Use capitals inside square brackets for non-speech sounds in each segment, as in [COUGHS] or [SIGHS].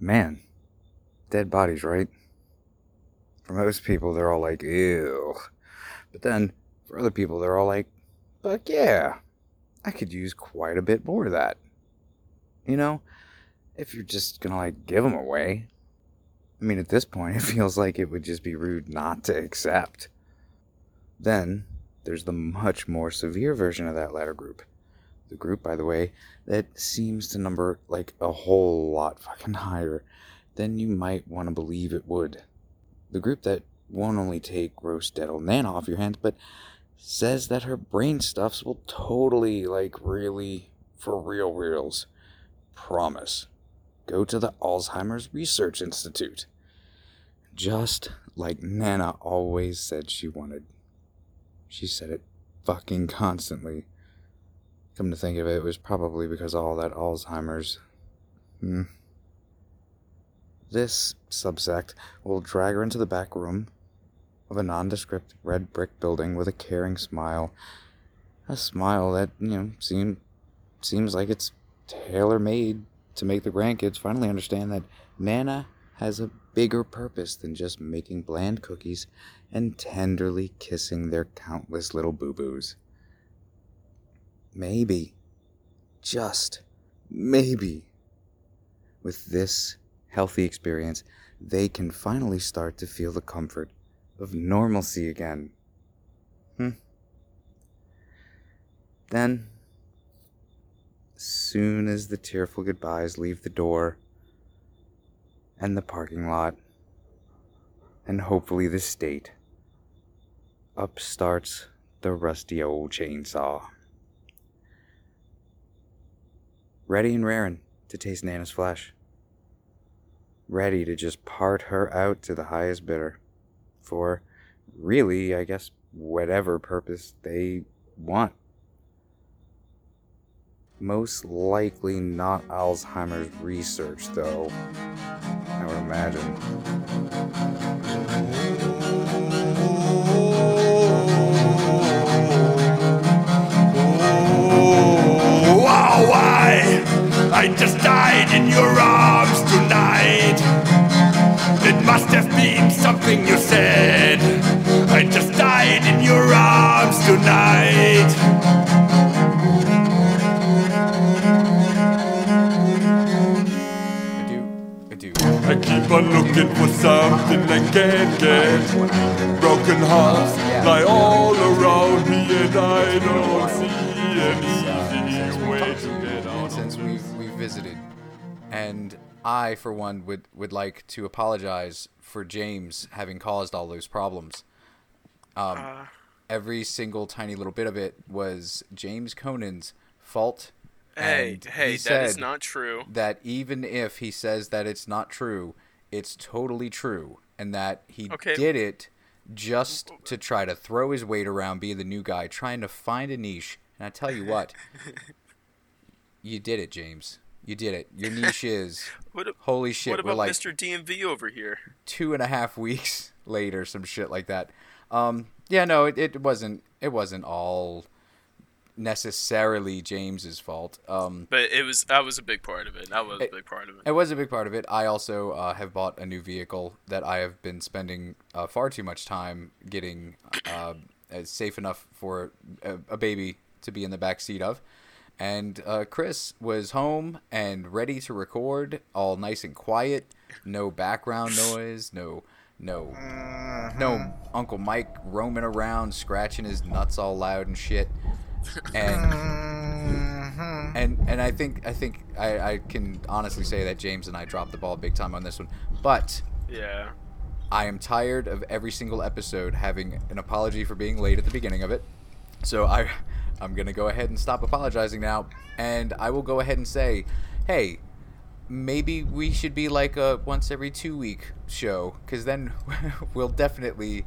man, dead bodies, right? For most people, they're all like, ew. But then, for other people, they're all like, fuck yeah, I could use quite a bit more of that. You know, if you're just gonna like give them away. I mean, at this point, [LAUGHS] it feels like it would just be rude not to accept. Then, there's the much more severe version of that latter group. The group, by the way, that seems to number like a whole lot fucking higher than you might want to believe it would. The group that won't only take roast old Nana off your hands, but says that her brain stuffs will totally, like, really, for real reals. Promise. Go to the Alzheimer's Research Institute. Just like Nana always said she wanted. She said it fucking constantly. Come to think of it, it was probably because all that Alzheimer's. Hmm. This subsect will drag her into the back room of a nondescript red brick building with a caring smile. A smile that, you know, seem, seems like it's tailor made to make the grandkids finally understand that Nana has a bigger purpose than just making bland cookies and tenderly kissing their countless little boo boos. Maybe, just maybe, with this healthy experience, they can finally start to feel the comfort of normalcy again. Hmm. Then, soon as the tearful goodbyes leave the door and the parking lot, and hopefully the state, up starts the rusty old chainsaw. Ready and raring to taste Nana's flesh. Ready to just part her out to the highest bidder. For really, I guess, whatever purpose they want. Most likely not Alzheimer's research, though. I would imagine. I just died in your arms tonight. It must have been something you said. I just died in your arms tonight. I do. I do. I keep on looking for something I can't get. Broken hearts lie all around me, and I don't see an and I, for one, would, would like to apologize for James having caused all those problems. Um, every single tiny little bit of it was James Conan's fault. Hey, and hey, he that is not true. That even if he says that it's not true, it's totally true, and that he Okay. did it just to try to throw his weight around, be the new guy, trying to find a niche. And I tell you what, [LAUGHS] you did it, James. You did it. Your niche is [LAUGHS] What, a- holy shit. what about like Mr. DMV over here? two and a half weeks [LAUGHS] later, some shit like that. Um, yeah, no, it, it wasn't. It wasn't all necessarily James's fault. Um, But it was that was a big part of it. That was a big part of it. it was a big part of it. I also uh, have bought a new vehicle that I have been spending uh, far too much time getting uh, uh, safe enough for a, a baby to be in the back seat of. And uh, Chris was home and ready to record, all nice and quiet, no background noise, no, no, no Uncle Mike roaming around scratching his nuts all loud and shit. And and and I think I think I, I can honestly say that James and I dropped the ball big time on this one. But Yeah. I am tired of every single episode having an apology for being late at the beginning of it. So I I'm going to go ahead and stop apologizing now and I will go ahead and say, "Hey, maybe we should be like a once every 2 week show cuz then [LAUGHS] we'll definitely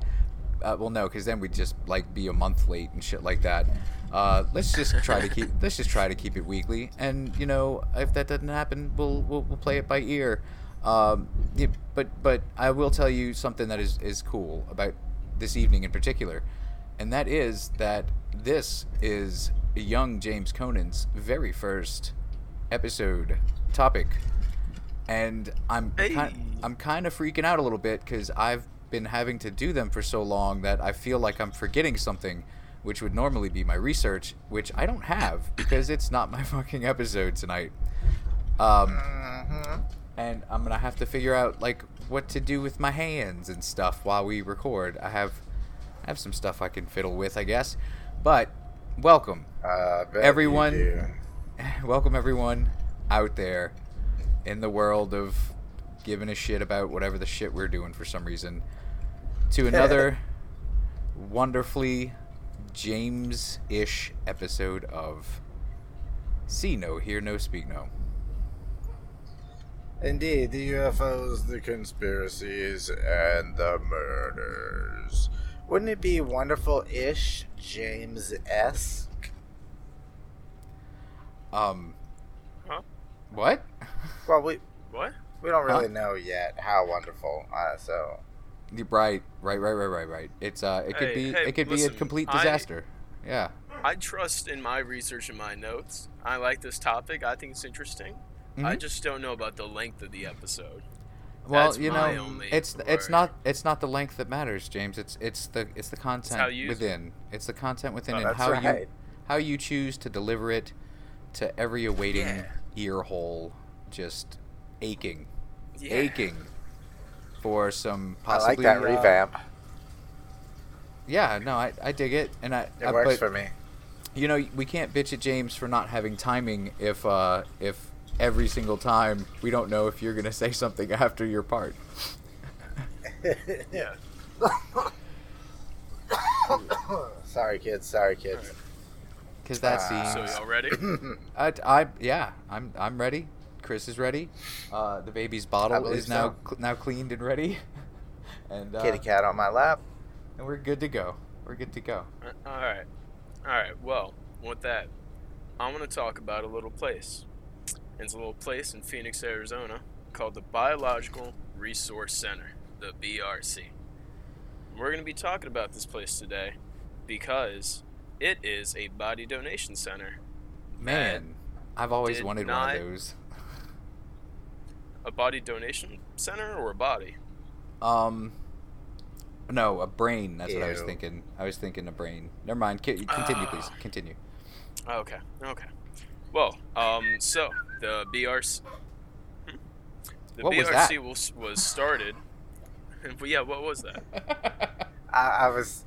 uh, well no cuz then we'd just like be a month late and shit like that. Uh, let's just try to keep let's just try to keep it weekly and you know if that doesn't happen we'll we'll, we'll play it by ear um, yeah, but but I will tell you something that is, is cool about this evening in particular, and that is that this is young James Conan's very first episode topic. and I'm Hey. kind, I'm kind of freaking out a little bit because I've been having to do them for so long that I feel like I'm forgetting something, which would normally be my research, which I don't have because it's not my [LAUGHS] fucking episode tonight. Um, Mm-hmm. and I'm gonna have to figure out like what to do with my hands and stuff while we record. I have, I have some stuff I can fiddle with, I guess. But welcome, Uh, Everyone- [LAUGHS] welcome everyone out there in the world of giving a shit about whatever the shit we're doing for some reason to [LAUGHS] another wonderfully James-ish episode of See No, Hear No, Speak No. Indeed, the UFOs, the conspiracies, and the murders. Wouldn't it be wonderful-ish, James S? Um, Huh? what? Well, we What? we don't Huh? really know yet how wonderful. Uh, so Right, right, right, right, right, right. It's uh, it could Hey, be hey, it could be a complete I- disaster. Yeah. I trust in my research and my notes. I like this topic. I think it's interesting. I Mhm. just don't know about the length of the episode. Well, That's you know, only it's it's not it's not the length that matters, James. It's it's the it's the content how you use it. within. It's the content within Oh, and that's how you how you choose to deliver it to every awaiting Yeah. ear hole just aching, Yeah. aching for some possibly. I like that uh, revamp. yeah, no, I, I dig it, and I It uh, works but, for me. You know, we can't bitch at James for not having timing if uh if every single time we don't know if you're gonna say something after your part. Yeah. [COUGHS] sorry, kids. Sorry, kids. Because that Ah. seems. So y'all ready? [COUGHS] I, I yeah, I'm I'm ready. Chris is ready. Uh, the baby's bottle believe is now so. cl- now cleaned and ready, [LAUGHS] and uh, Kitty cat on my lap. and we're good to go. We're good to go. Uh, All right. All right. Well, with that, I want to talk about a little place. It's a little place in Phoenix, Arizona called the Biological Resource Center, the BRC. We're going to be talking about this place today because it is a body donation center. Man, I've always wanted one of those. A body donation center or a body? Um, no, a brain. That's what I was thinking. I was thinking a brain. Never mind. Continue, please. Ah. Continue. Okay. Okay. Well, um, so the BRC. The What was BRC that? was was started. [LAUGHS] But yeah, what was that? [LAUGHS] I, I was.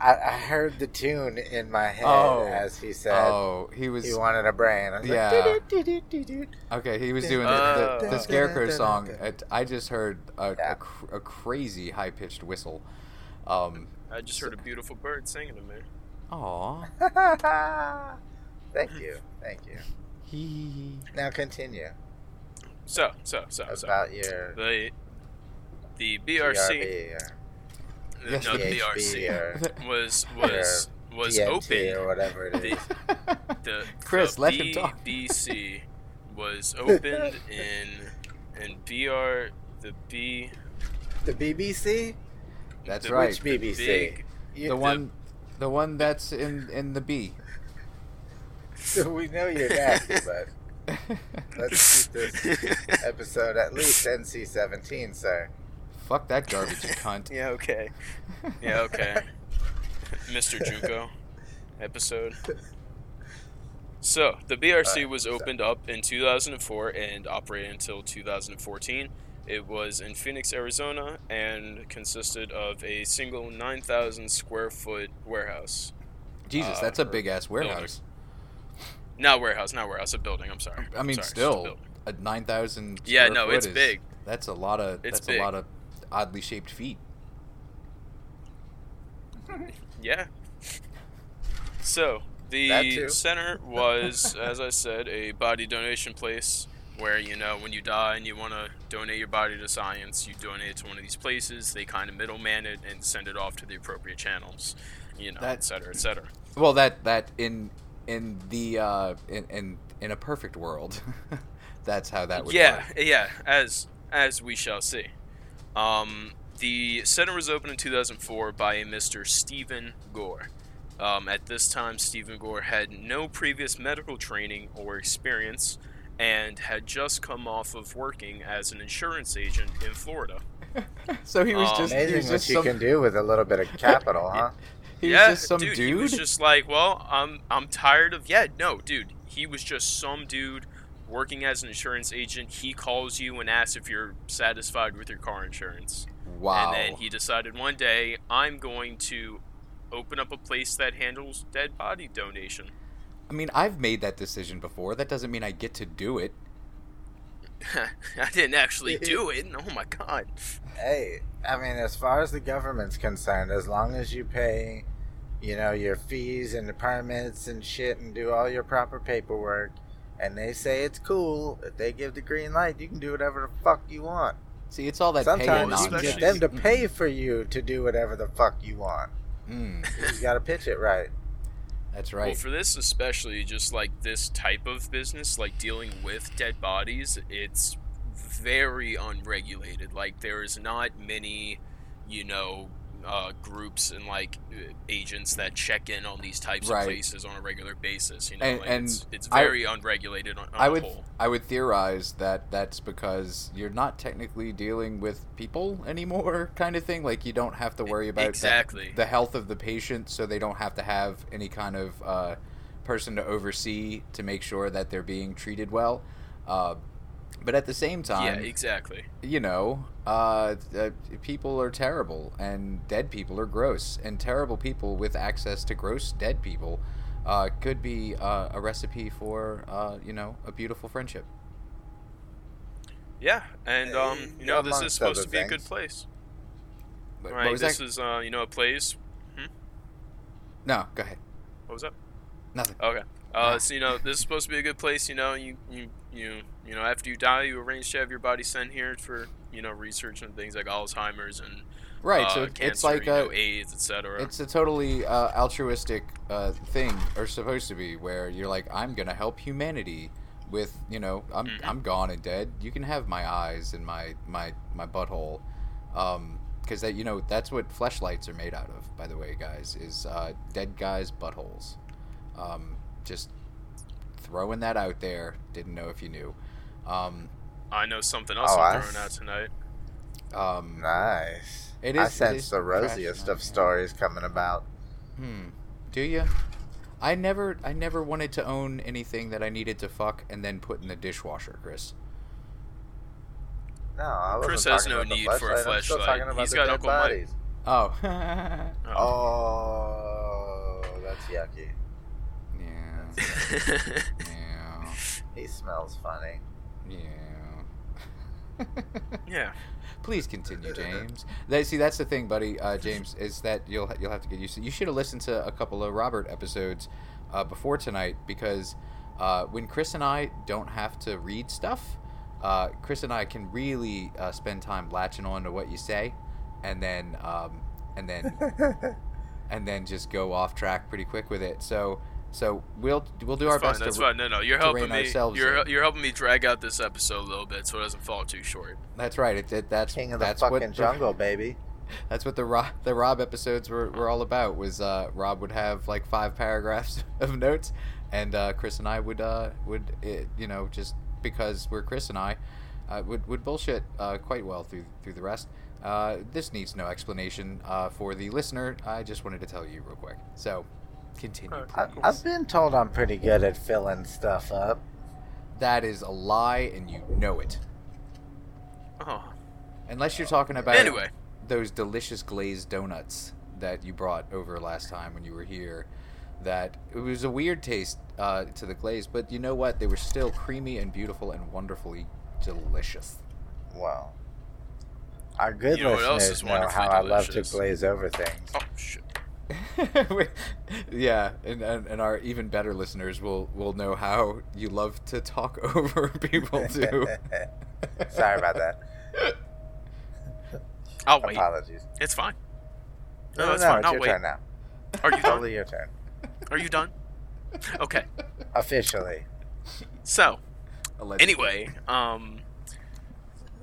I, I heard the tune in my head Oh. as he said oh, he was. he wanted a brain. I was Yeah. like, Okay, he was doing Oh. the, the, the Scarecrow song. I just heard a, Yeah. a, cr- a crazy high pitched whistle. Um, I just heard a beautiful bird singing to me. aw. [LAUGHS] Thank you. Thank you. Hee. [LAUGHS] Now continue So, so, so, so. about your The the BRC, GRB or uh, the- no, the BRC or was was was DMT open. or whatever it is. The, is. the [LAUGHS] Chris, the let him talk. BBC was [LAUGHS] opened in in BR the B The BBC? That's the- right. Which the BBC? big- You- The one, the one that's in in the B. [LAUGHS] we know you're nasty, but [LAUGHS] let's keep this episode at least NC-17, sir. Fuck that garbage, you cunt. [LAUGHS] Yeah, okay. Yeah, okay. Mr. Juco episode. So, the BRC Alright, was so- opened up in 2004 and operated until 2014. It was in Phoenix, Arizona, and consisted of a single 9,000 square foot warehouse. Jesus, Uh, that's a big ass warehouse. Not warehouse, not warehouse, a building. I'm sorry. I mean, Sorry, just a still a nine thousand. Yeah, no, it's big. That's a lot of. It's that's big. a lot of oddly shaped feet. [LAUGHS] Yeah. So the center [LAUGHS] was, as I said, a body donation place where you know when you die and you want to donate your body to science, you donate it to one of these places. They kind of middleman it and send it off to the appropriate channels, you know, That- et cetera, et cetera. Well, that that in in the uh, in, in in a perfect world, [LAUGHS] that's how that would yeah, work. yeah. As as we shall see. Um, the center was opened in 2004 by a Mr. Stephen Gore. Um, at this time, Stephen Gore had no previous medical training or experience, and had just come off of working as an insurance agent in Florida. [LAUGHS] So he was Um, just he Amazing was what just you can do with a little bit of capital, [LAUGHS] huh? He yeah, was just some dude, dude. He was just like, well, I'm I'm tired of. Yeah, no, dude. He was just some dude working as an insurance agent. He calls you and asks if you're satisfied with your car insurance. wow. And then he decided one day, I'm going to open up a place that handles dead body donation. I mean, I've made that decision before. That doesn't mean I get to do it. [LAUGHS] I didn't actually [LAUGHS] do it. Oh my god. Hey, I mean, as far as the government's concerned, as long as you pay, you know, your fees and the permits and shit and do all your proper paperwork, and they say it's cool, if they give the green light, you can do whatever the fuck you want. See, it's all that pay Sometimes you can nonsense. get them to pay for you to do whatever the fuck you want. Mm, You just gotta pitch it right. that's right. Well, right. for this especially, just like this type of business, like dealing with dead bodies, it's very unregulated. Like there is not many, you know, uh, groups and like agents that check in on these types Right. of places on a regular basis. You know, And- like and it's, it's I- very unregulated on, on I would whole. I would theorize that that's because you're not technically dealing with people anymore, kind of thing. Like you don't have to worry about Exactly. the health of the patient, so they don't have to have any kind of uh, person to oversee to make sure that they're being treated well. Uh, but at the same time, Yeah, time, exactly. you know, uh, uh, people are terrible and dead people are gross, and terrible people with access to gross dead people uh, could be uh, a recipe for, uh, you know, a beautiful friendship. Yeah, and um, you know, this is supposed to be a good place. What, Right, what was this that? is uh, you know, a place. No, go ahead. What was that? Nothing. Okay. Uh, [LAUGHS] so you know, this is supposed to be a good place. You know, you you you you know, after you die, you arrange to have your body sent here for you know research and things like Alzheimer's and Right, uh, so cancer, it's like you know, a AIDS, etc. it's a totally uh, altruistic uh, thing, or supposed to be, where you're like, I'm gonna help humanity with, you know, I'm Mhm. I'm gone and dead. You can have my eyes and my my my butthole, um, because that you know that's what fleshlights are made out of. By the way, guys, is uh, dead guys' buttholes. Um, just throwing that out there. Didn't know if you knew. Um, I know something else Oh, I'm I throwing out tonight. um, Nice. It is. I sense is the rosiest of stories coming about. Hmm. Do you? I never, I never wanted to own anything that I needed to fuck and then put in the dishwasher, Chris. No, I wasn't Chris has talking no about need for a fleshlight. I'm still talking about the got dead Uncle Mike. bodies. Oh. [LAUGHS] Oh, that's yucky. Yeah. [LAUGHS] Yeah. He smells funny. Yeah. yeah. Please continue, [LAUGHS] James. That, see, that's the thing, buddy. Uh, James is that you'll you'll have to get used to. You should have listened to a couple of Robert episodes uh, before tonight because uh, when Chris and I don't have to read stuff, uh, Chris and I can really uh, spend time latching on to what you say, and then um, and then [LAUGHS] and then just go off track pretty quick with it. So so we'll we'll do That's our fine. best That's to fine. No, no, you're to helping rein me. ourselves You're in. you're helping me drag out this episode a little bit so it doesn't fall too short. That's right. It, it, that's King of the that's fucking what jungle, [LAUGHS] baby. That's what the Rob, the Rob episodes were, were all about. Was uh, Rob would have like five paragraphs [LAUGHS] of notes, and uh, Chris and I would uh, would uh, you know just because we're Chris and I uh, would would bullshit uh, quite well through through the rest. Uh, this needs no explanation uh, for the listener. I just wanted to tell you real quick. So continue. I, please. I've been told I'm pretty good at filling stuff up. That is a lie, and you know it. Oh. Unless you're talking about Anyway, those delicious glazed donuts that you brought over last time when you were here. That it was a weird taste uh, to the glaze, but you know what? They were still creamy and beautiful and wonderfully delicious. Well, our good You know what else listeners is know wonderfully how I love to glaze over things. oh shit. [LAUGHS] yeah, and, and and our even better listeners will will know how you love to talk [LAUGHS] over people too. [LAUGHS] Sorry about that. I'll wait. Apologies. It's fine. No, No, no, it's no, fine. it's I'll your wait. turn now. Are you done? Totally your turn. Are you done? Okay. Officially. So, Allegedly. anyway, um,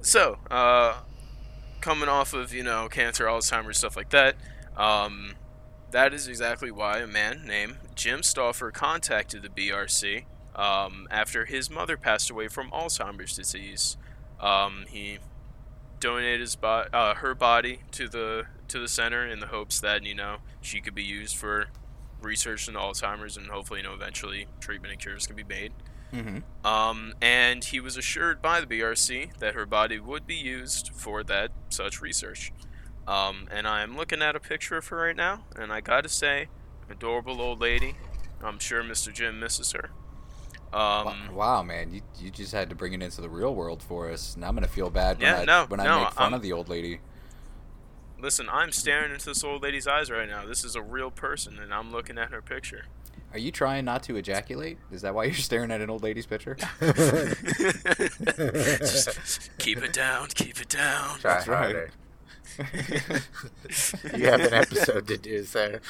so uh, coming off of you know cancer, Alzheimer's, stuff like that, um, that is exactly why a man named Jim Stauffer contacted the BRC Um, after his mother passed away from Alzheimer's disease, um, he donated his bo- uh, her body to the to the center in the hopes that you know she could be used for research into Alzheimer's and hopefully you know eventually treatment and cures can be made. Mm-hmm. Um, and he was assured by the BRC that her body would be used for that such research. Um, and I'm looking at a picture of her right now, and I gotta say, adorable old lady. I'm sure Mr. Jim misses her. Um, wow, man, you, you just had to bring it into the real world for us. Now I'm gonna feel bad when Yeah, I no, when I make fun I'm- of the old lady. listen, I'm staring into this old lady's eyes right now. This is a real person, and I'm looking at her picture. Are you trying not to ejaculate? Is that why you're staring at an old lady's picture? [LAUGHS] [LAUGHS] Just keep it down, keep it down. Try That's right. Harder. [LAUGHS] You have an episode to do, sir.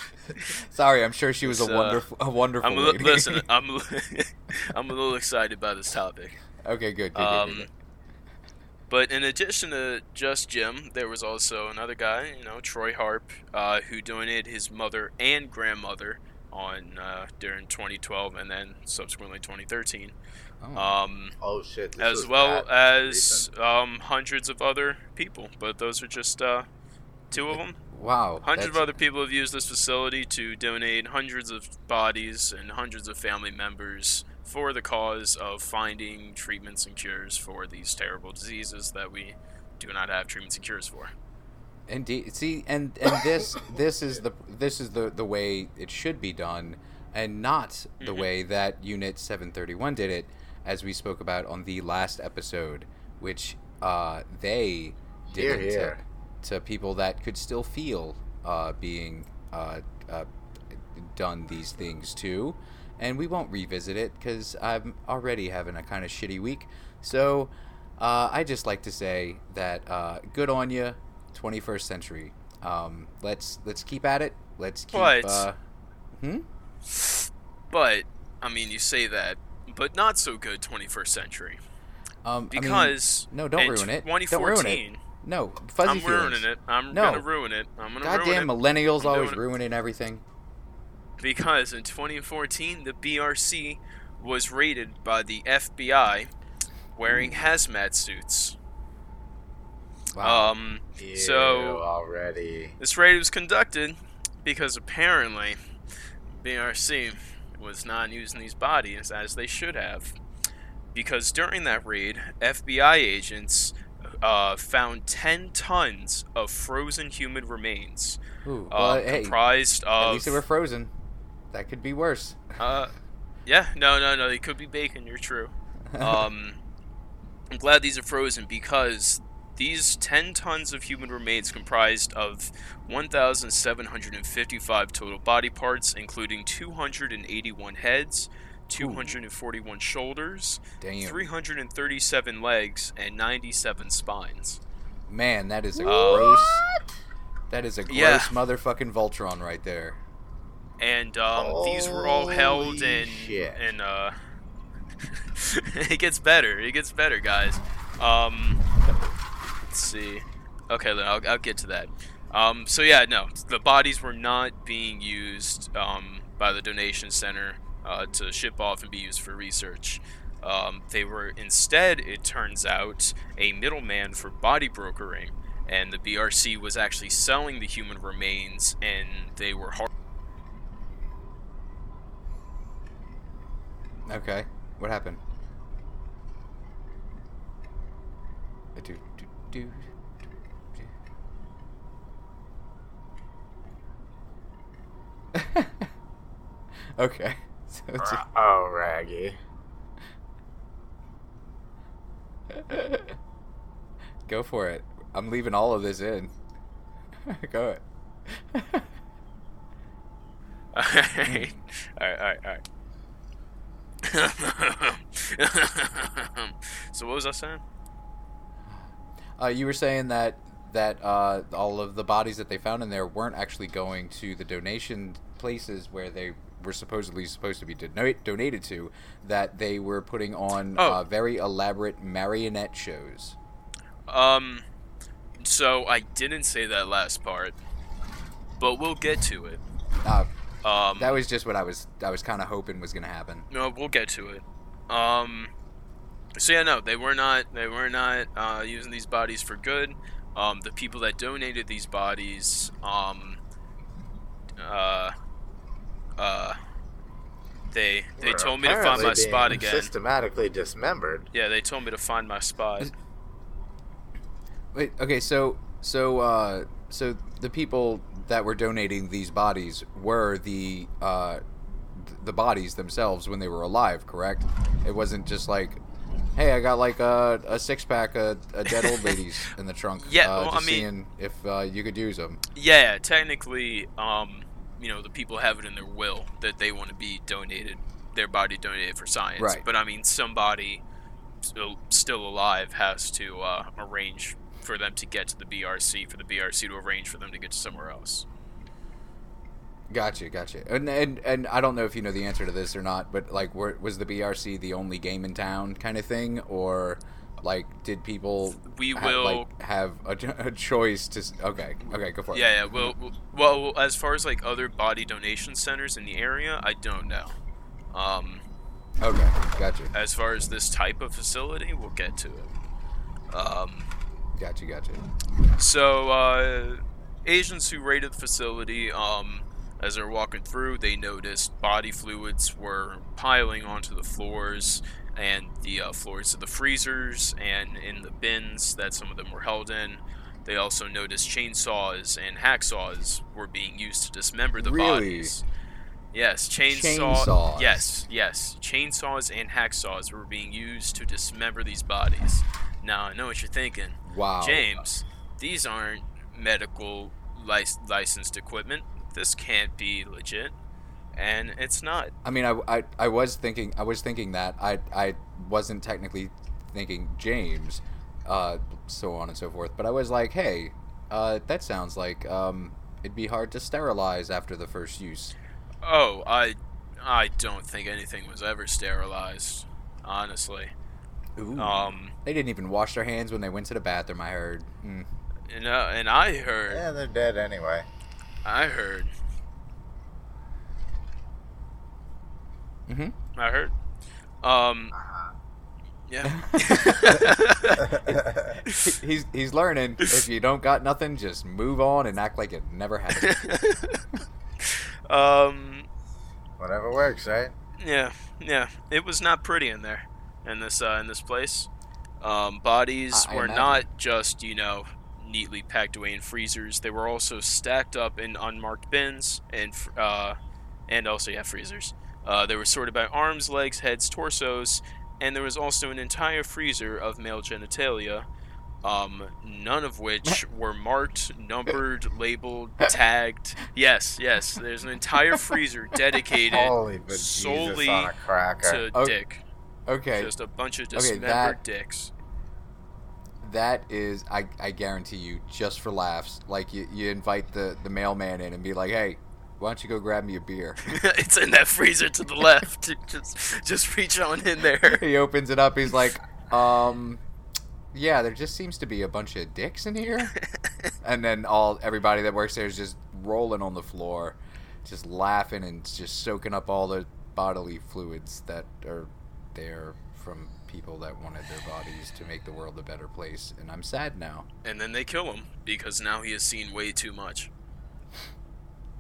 Sorry, I'm sure she was a It's, uh, wonderful, a wonderful I'm a li- lady. listen. [LAUGHS] I'm a li- [LAUGHS] I'm a little excited about this topic. okay, good. good, good, good, Um, good. but in addition to just Jim, there was also another guy, you know, Troy Harp, uh, who donated his mother and grandmother on uh, during 2012 and then subsequently 2013, Oh. um, Oh shit! This as well as um, hundreds of other people. But those are just uh, two of them. wow. Hundreds of other people have used this facility to donate hundreds of bodies and hundreds of family members for the cause of finding treatments and cures for these terrible diseases that we do not have treatments and cures for. Indeed. See, and and this [LAUGHS] this is the this is the the way it should be done, and not the Mhm. way that Unit 731 did it, as we spoke about on the last episode, which uh, they did Hear, it hear. To, to people that could still feel uh, being uh, uh, done these things to, and we won't revisit it because I'm already having a kind of shitty week. So uh, I just like to say that uh, good on you, 21st century. Um, let's let's keep at it. Let's keep. But- Uh, hmm. But I mean, you say that, but not so good 21st century Um, I mean, because no, don't in ruin it. Don't ruin it. no, fuzzy I'm feelings. ruining it. I'm No. gonna ruin it. I'm gonna Goddamn ruin it. millennials I'm always it. ruining everything. because in 2014 the BRC was raided by the FBI wearing hazmat suits. Wow. Um, Ew, so already. this raid was conducted because apparently BRC was not using these bodies as they should have. Because during that raid, FBI agents uh, found 10 tons of frozen human remains, Ooh, uh, hey, comprised at least they were frozen. That could be worse. Uh, yeah, no, no, no. They could be bacon. You're true. [LAUGHS] Um, I'm glad these are frozen because these 10 tons of human remains comprised of 1,755 total body parts, including 281 heads, 241 shoulders, Damn. 337 legs, and 97 spines. Man, that is a Uh, gross. That is a gross Yeah. motherfucking Voltron right there. and um, these were all held Holy in shit. in uh [LAUGHS] it gets better it gets better guys um let's see. Okay then I'll, I'll get to that. Um so yeah no the bodies were not being used um by the donation center uh, to ship off and be used for research. Um, they were instead it turns out a middleman for body brokering and the brc was actually selling the human remains and they were har- Okay, what happened? Uh, do, do, [LAUGHS] okay. So uh, it's [LAUGHS] Oh, Raggy. [LAUGHS] Go for it. I'm leaving all of this in. Go it. Alright, alright, alright, alright. so what was I saying? Uh, you were saying that that uh, all of the bodies that they found in there weren't actually going to the donation places where they were supposedly supposed to be donated to. That they were putting on Oh. uh, very elaborate marionette shows. Um, so I didn't say that last part, but we'll get to it. Uh, Um, that was just what I was I was kind of hoping was going to happen. no, we'll get to it. Um. So yeah, no, they were not. They were not uh, using these bodies for good. Um, the people that donated these bodies, um, uh, uh, they they Were told me to find apparently my spot again. Systematically dismembered. Yeah, they told me to find my spot. Wait, okay, so so uh, so the people that were donating these bodies were the uh, the bodies themselves when they were alive, correct? It wasn't just like, hey, I got like a, a six pack of, of dead old ladies [LAUGHS] in the trunk. Yeah, uh, well, just I mean- seeing if uh, you could use them. Yeah, technically, um, you know, the people have it in their will that they want to be donated, their body donated for science. Right. But I mean, somebody still, still alive has to uh, arrange for them to get to the BRC, for the BRC to arrange for them to get to somewhere else. Gotcha, gotcha. And, and and I don't know if you know the answer to this or not, but like, were, was the BRC the only game in town, kind of thing, or like did people We ha- will. like have a, a choice to? Okay, okay, go for it. yeah, yeah. Well, well, well, as far as like other body donation centers in the area, I don't know. Um, Okay, gotcha, as far as this type of facility, we'll get to it. Um, gotcha, gotcha. So, uh, Asians who raided the facility, um, as they're walking through, they noticed body fluids were piling onto the floors and the uh, floors of the freezers and in the bins that some of them were held in. They also noticed chainsaws and hacksaws were being used to dismember the Really? bodies. Yes, chainsaw. Chainsaws. Yes, yes, chainsaws and hacksaws were being used to dismember these bodies. Now I know what you're thinking. Wow, James, these aren't medical lic- licensed equipment. This can't be legit. And it's not. I mean, I, I, I was thinking, I was thinking that I, I wasn't technically thinking James, uh, so on and so forth. But I was like, hey, uh, that sounds like um, it'd be hard to sterilize after the first use. Oh, I I don't think anything was ever sterilized, honestly. Ooh. Um, they didn't even wash their hands when they went to the bathroom. I heard. Mm. and, uh, and I heard, Yeah, they're dead anyway. I heard, hmm I heard. Um, yeah. [LAUGHS] [LAUGHS] he's he's learning. If you don't got nothing, just move on and act like it never happened. [LAUGHS] um, Whatever works, right? Yeah, yeah. It was not pretty in there, in this uh, in this place. Um, bodies I- I were imagine. not just you know neatly packed away in freezers. They were also stacked up in unmarked bins and uh, and also yeah freezers. Uh, they were sorted by arms, legs, heads, torsos, and there was also an entire freezer of male genitalia. Um, none of which [LAUGHS] were marked, numbered, labeled, tagged. Yes, yes. There's an entire freezer dedicated Holy solely on a cracker. to Oh, dick. Okay, Just a bunch of Okay, dismembered that- dicks. That is, I, I guarantee you, just for laughs. Like you, you invite the the mailman in and be like, hey, why don't you go grab me a beer? [LAUGHS] it's in that freezer to the left. [LAUGHS] just, just reach on in there. [LAUGHS] he opens it up. He's like, um, yeah, there just seems to be a bunch of dicks in here. and then all everybody that works there is just rolling on the floor, just laughing and just soaking up all the bodily fluids that are there from people that wanted their bodies to make the world a better place. And I'm sad now. And then they kill him because now he has seen way too much.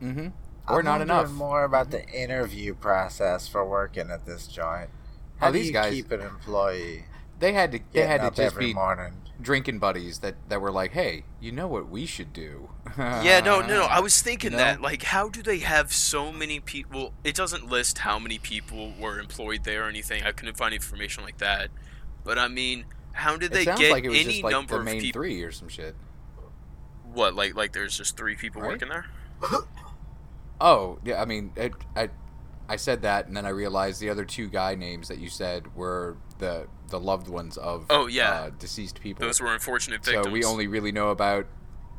Mm-hmm. Or I'm not enough. More about the interview process for working at this joint. How Oh, do these you guys- keep an employee? They had to. They had to just every be morning. Drinking buddies that that were like, hey, you know what we should do? yeah, no, no, no. I was [LAUGHS] thinking You know? that. Like, how do they have so many people? It doesn't list how many people were employed there or anything. I couldn't find information like that. But I mean, how did they get like it was any just like number the of people? three or some shit. What, like, like there's just three people Right? working there? [COUGHS] Oh, yeah. I mean, it, I, I said that, and then I realized the other two guy names that you said were the the loved ones of Oh, yeah. uh, deceased people. Those were unfortunate victims. so we only really know about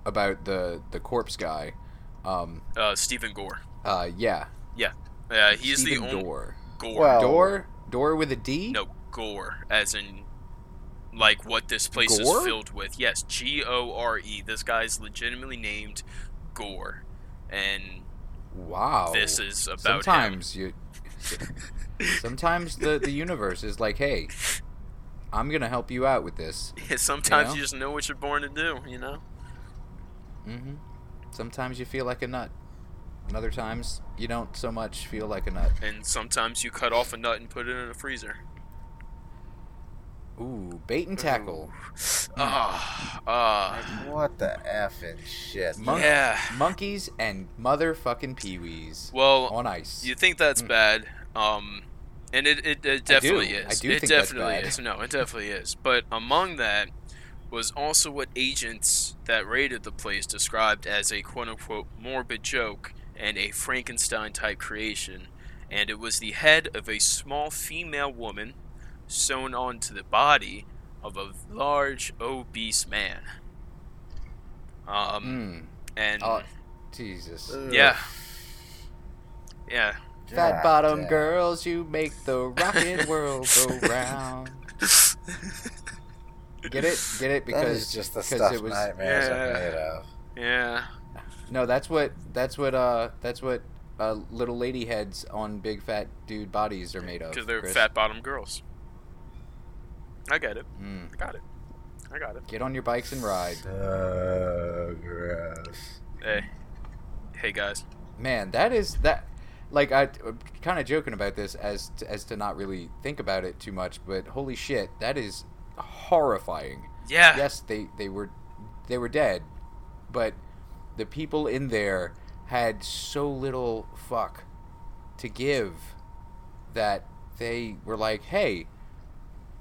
about the the corpse guy. Um, uh, Stephen Gore. uh, yeah, Yeah. Uh, he's Stephen the only Door. Gore. Well- Door, Door with a D. No, Gore, as in like what this place Gore? is filled with. Yes, G O R E. This guy's legitimately named Gore, and Wow. this is about him. Sometimes you. [LAUGHS] Sometimes the the universe is like, hey, I'm gonna help you out with this. [LAUGHS] Yeah, sometimes know? you just know what you're born to do, you know? Mm-hmm. Sometimes you feel like a nut. And other times you don't so much feel like a nut. And sometimes you cut off a nut and put it in a freezer. Ooh, bait and tackle. Ah, ah. What the effing shit? Mon- Yeah. Monkeys and motherfucking peewees Well, on ice. you think that's Mm. bad, um, and it, it, it definitely do. is. I do it think that's definitely bad. is. No, it definitely is. But among that was also what agents that raided the place described as a quote unquote morbid joke and a Frankenstein type creation. And it was the head of a small female woman sewn onto the body of a large obese man. Um, Mm. and Oh, Jesus. Ugh. yeah, yeah. Fat bottom damn. girls, you make the rockin' [LAUGHS] world go round. Get it? Get it? Because is just the 'cause stuff it was nightmares Yeah. are made of. Yeah. no. That's what. That's what. Uh. That's what. Uh, little lady heads on big fat dude bodies are made of. Because they're Chris. fat bottom girls. I get it. Mm. I got it. I got it. Get on your bikes and ride. Oh, gross. Hey. Hey guys. Man, that is that. Like I, am kind of joking about this as to, as to not really think about it too much, but holy shit, that is horrifying. Yeah. yes, they they were they were dead, but the people in there had so little fuck to give that they were like, "Hey,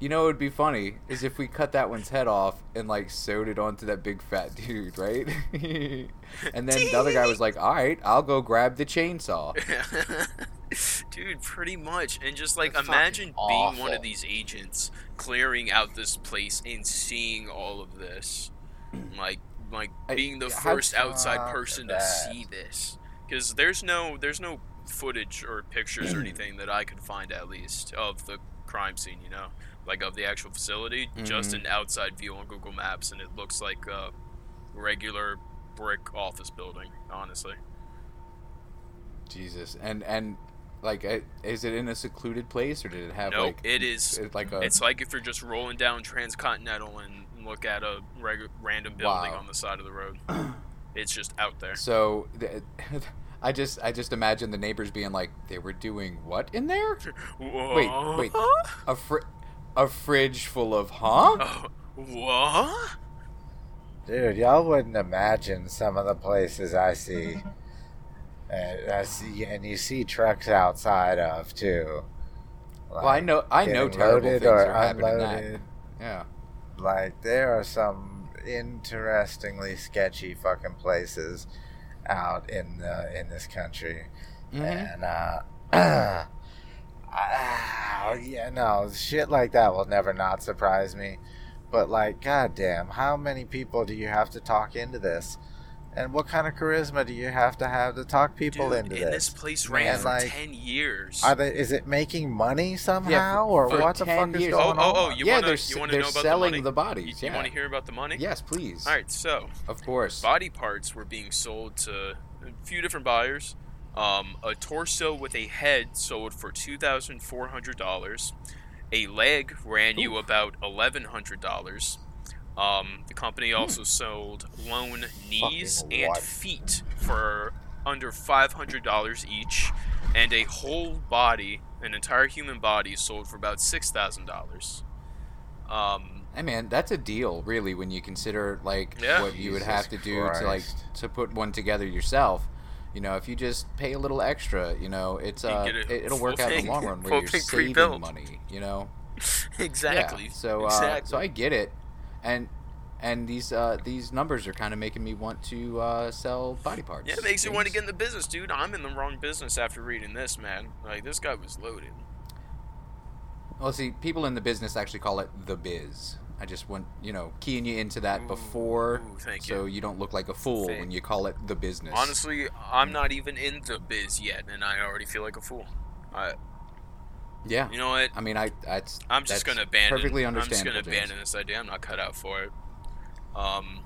you know it would be funny is if we cut that one's head off and like sewed it onto that big fat [LAUGHS] dude, right?" [LAUGHS] and then the other guy was like, "All right, I'll go grab the chainsaw." [LAUGHS] Dude, pretty much. And just like That's imagine fucking being one of these agents clearing out this place and seeing all of this. [CLEARS THROAT] Like like I- being the how- first outside person to see this. Cuz there's no there's no footage or pictures or [CLEARS THROAT] anything that I could find at least of the crime scene, you know. Like of the actual facility, just Mhm. an outside view on Google Maps and it looks like a regular brick office building, honestly. Jesus, and and like, is it in a secluded place or did it have Nope, like it is it's like a It's like if you're just rolling down Transcontinental and look at a reg- random building Wow. on the side of the road. [CLEARS THROAT] it's just out there. So th- [LAUGHS] I just I just imagine the neighbors being like, they were doing what in there? [LAUGHS] Wait, wait. A fr- a fridge full of huh? Oh, what? Dude, y'all wouldn't imagine some of the places I see. And I see, and you see trucks outside of too. Well, I know I know terrible loaded things or are happening. That unloaded. yeah. Like there are some interestingly sketchy fucking places out in the in this country, Mhm. and uh, [CLEARS THROAT] ah, yeah, no shit like that will never not surprise me. But like, goddamn, how many people do you have to talk into this? And what kind of charisma do you have to have to talk people Dude, into and this? this place Man, ran for like, 10 years. Are they? Is it making money somehow, Yeah, for- or for what the 10 fuck is years. going Oh, oh, oh, you yeah, wanna- they're you s- wanna they're know about the selling money? the bodies. you yeah. want to hear about the money? Yes, please. All right, so Of course. body parts were being sold to a few different buyers. Um, a torso with a head sold for two thousand four hundred dollars. A leg ran you about eleven hundred dollars. Um, the company also sold lone knees and feet for under five hundred dollars each, and a whole body, an entire human body, sold for about six thousand dollars. Um, Hey man, that's a deal, really, when you consider like Yeah. what you would Jesus have to do to like to put one together yourself. You know, if you just pay a little extra, you know, it's uh, it, will work out in the long run where you're saving pre-built. money. You know, [LAUGHS] exactly. Yeah. So uh, exactly. so I get it, and and these uh, these numbers are kind of making me want to uh, sell body parts. Yeah, it makes you want to get in the business, dude. I'm in the wrong business after reading this, man. Like this guy was loaded. Well, see, people in the business actually call it the biz. I just want you know keying you into that Ooh, before, ooh, thank so you. you don't look like a fool Thank- when you call it the business. Honestly, I'm not even in the biz yet, and I already feel like a fool. I, yeah. you know what? I mean, I that's I'm just that's gonna abandon. perfectly I'm just gonna James. abandon this idea. I'm not cut out for it. Um,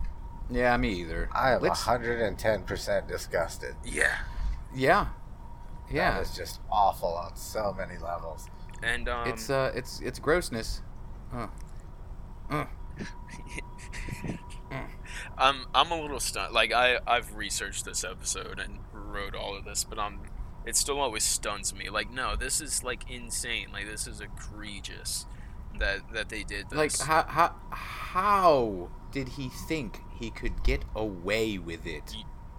Yeah, me either. I am hundred and ten percent disgusted. yeah. Yeah, Yeah. That is just awful on so many levels. And um, it's uh, it's it's grossness. Uh. Uh. I'm I'm a little stunned. Like I I've researched this episode and wrote all of this, but um, it still always stuns me. Like no, this is like insane. Like this is egregious that that they did this. Like how how how did he think he could get away with it?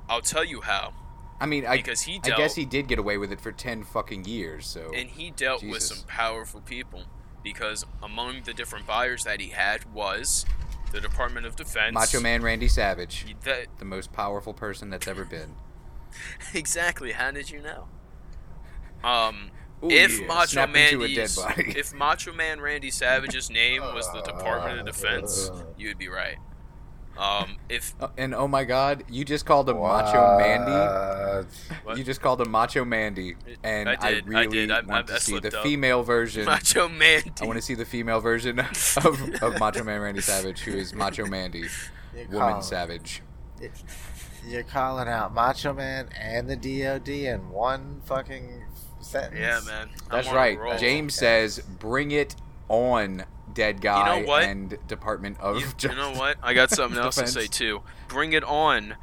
I'll tell you how. I mean, I Because he I guess he did get away with it for ten fucking years. So and he dealt with some powerful people because among the different buyers that he had was the Department of Defense. Macho Man Randy Savage, That, the most powerful person that's ever been. [LAUGHS] exactly. How did you know? Um, Ooh, if yeah, Macho snap Man, into a dead body. if Macho Man Randy Savage's name was the Department of [LAUGHS] Defense, you'd be right. Um, if Oh, and oh my God, you just called him Macho Mandy. What? What? You just called him Macho Mandy, and I did, I really did. I- want I- I to see the up. female version. Macho Mandy, I want to see the female version [LAUGHS] of, of Macho Man Randy Savage, who is Macho Mandy, You Woman call- Savage. You're calling out Macho Man and the DOD in one fucking sentence. yeah, man. I'm That's right. roll. James says, "Bring it on, dead guy you what? and Department of You, you know what? I got something [LAUGHS] else to say too. Bring it on.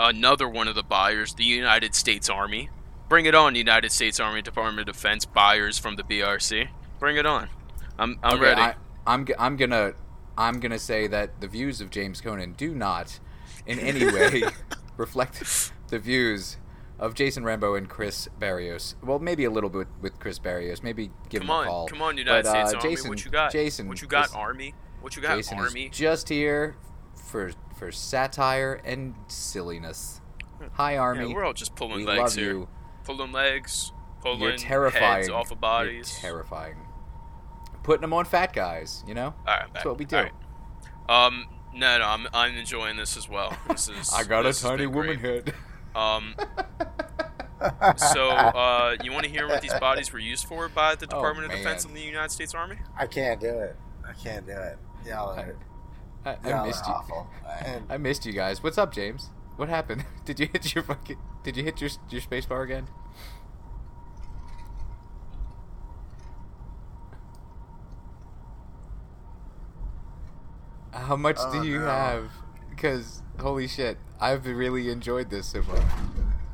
Another one of the buyers, the United States Army. Bring it on, United States Army Department of Defense buyers from the BRC. Bring it on. I'm I'm Okay, ready. I, I'm I'm gonna I'm gonna say that the views of James Conan do not, in any way, [LAUGHS] reflect the views of Jason Rambo and Chris Barrios. Well, maybe a little bit with Chris Barrios. Maybe give come him on, a call. come on, United But, uh, States Army. Jason, what you got? Jason, what you got, is- Army? What you got, Jason Army? is just here for for satire and silliness. Hi, Army. Yeah, we're all just pulling we legs love here. you. Pulling legs, pulling You're terrifying. heads off of bodies. You're terrifying. Putting them on fat guys, you know. All right. That's what we do. Right. Um, no, no, I'm I'm enjoying this as well. This [LAUGHS] is. I got a tiny woman head. Um, [LAUGHS] so uh, you want to hear what these bodies were used for by the Oh, Department of Defense and the United States Army? I can't do it. I can't do it. Y'all are, I, I y'all missed are you. awful. And I missed you guys. What's up, James? What happened? [LAUGHS] Did you hit your fucking? Did you hit your your space bar again? How much Oh, do you no. have? Because holy shit, I've really enjoyed this so far.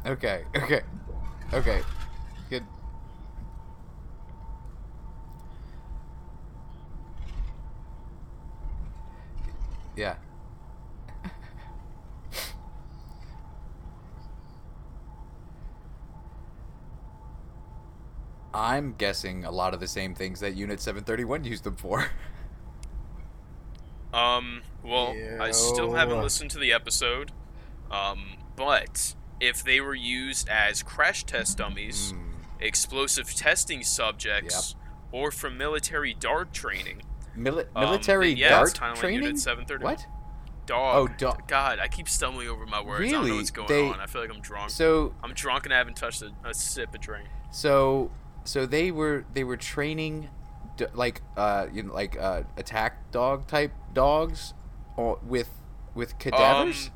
Okay, okay, okay, good. Yeah. [LAUGHS] I'm guessing a lot of the same things that Unit 731 used them for. [LAUGHS] Um, well, I still haven't listened to the episode. Um, but if they were used as crash test dummies, Mm. explosive testing subjects, or for military dart training, Mili- Um, military then yeah, dart training? What? dog. Oh, dog. God, I keep stumbling over my words. I don't know Really? what's going They- on. I feel like I'm drunk. So I'm drunk and I haven't touched a, a sip of drink. so so they were they were training d- like uh you know like uh attack dog type dogs or with with cadavers. Um,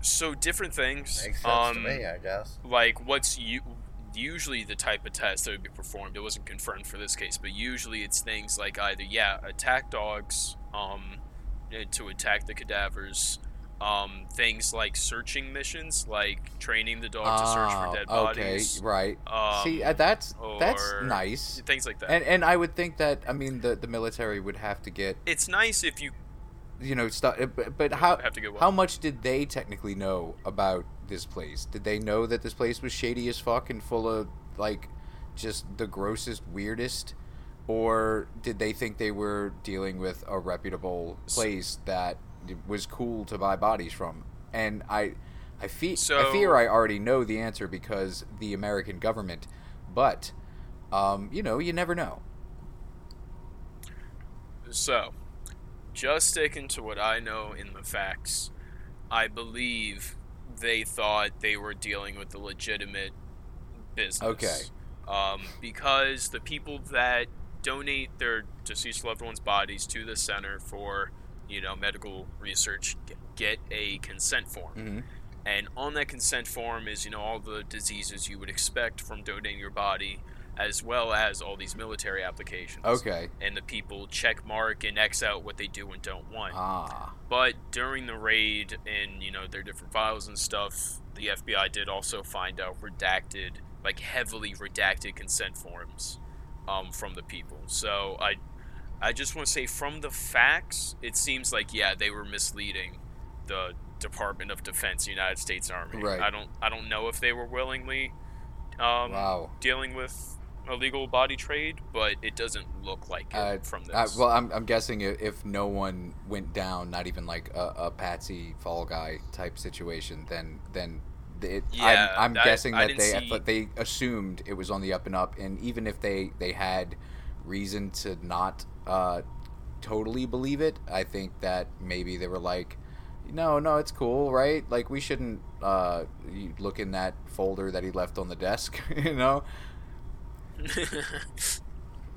so different things. makes sense um, to me, I guess. like what's u- usually the type of test that would be performed. It wasn't confirmed for this case, but usually it's things like either yeah, attack dogs, um, to attack the cadavers. Um, things like searching missions, like training the dog to search for dead bodies. okay, right. Um, See, uh, that's that's nice. Things like that. And and I would think that I mean the the military would have to get it's nice if you you know stuff. But, but how have to go. how much did they technically know about this place? Did they know that this place was shady as fuck and full of like just the grossest, weirdest? Or did they think they were dealing with a reputable place that was cool to buy bodies from? And I, I, fe- I So- fear I already know the answer because the American government. But, um, you know, you never know. So, just sticking to what I know in the facts, I believe they thought they were dealing with the legitimate business. Okay. Um, because the people that donate their deceased loved ones' bodies to the center for, you know, medical research get a consent form. hmm And on that consent form is, you know, all the diseases you would expect from donating your body, as well as all these military applications. Okay. And the people check mark and X out what they do and don't want. Ah. But during the raid and you know their different files and stuff, the FBI did also find out redacted, like heavily redacted consent forms um, from the people. So I, I just want to say from the facts, it seems like yeah they were misleading the Department of Defense, United States Army. Right. I don't I don't know if they were willingly um, Wow. dealing with illegal body trade, but it doesn't look like it Uh, from this. Uh, well, I'm, I'm guessing if no one went down, not even like a, a patsy fall guy type situation, then then it, Yeah, I'm, I'm I- guessing that they see- they assumed it was on the up and up, and even if they they had reason to not uh, totally believe it, I think that maybe they were like. No, no, it's cool, right? Like we shouldn't uh, look in that folder that he left on the desk, [LAUGHS] you know? [LAUGHS]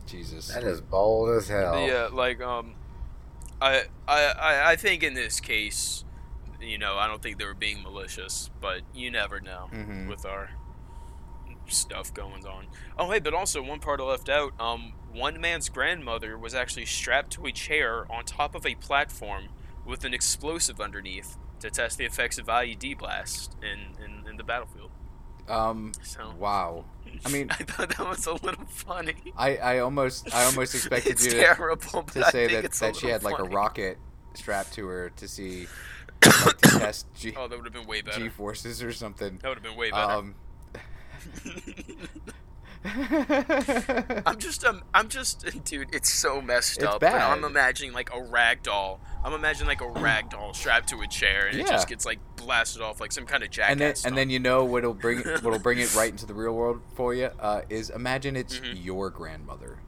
Jesus. That is bold as hell. Yeah, like um, I, I I I think in this case, you know, I don't think they were being malicious, but you never know Mhm. with our stuff going on. Oh, hey, but also one part I left out. Um, one man's grandmother was actually strapped to a chair on top of a platform with an explosive underneath to test the effects of IED blast in in, in the battlefield. Um. So Wow. I mean, [LAUGHS] I thought that was a little funny. I, I almost I almost [LAUGHS] expected you to, terrible, but to say that, that she had like a rocket strapped to her to see [COUGHS] like, to test G, Oh, that would have been way better. G forces or something. That would have been way better. Um. [LAUGHS] I'm just, um, I'm just, [LAUGHS] dude. It's so messed It's up. But I'm imagining like a rag doll. I'm imagining like a rag [CLEARS THROAT] doll strapped to a chair, and it just gets like blasted off like some kind of jackass. and then and then you know what'll bring [LAUGHS] what'll bring it right into the real world for you uh, is imagine it's Mhm. your grandmother.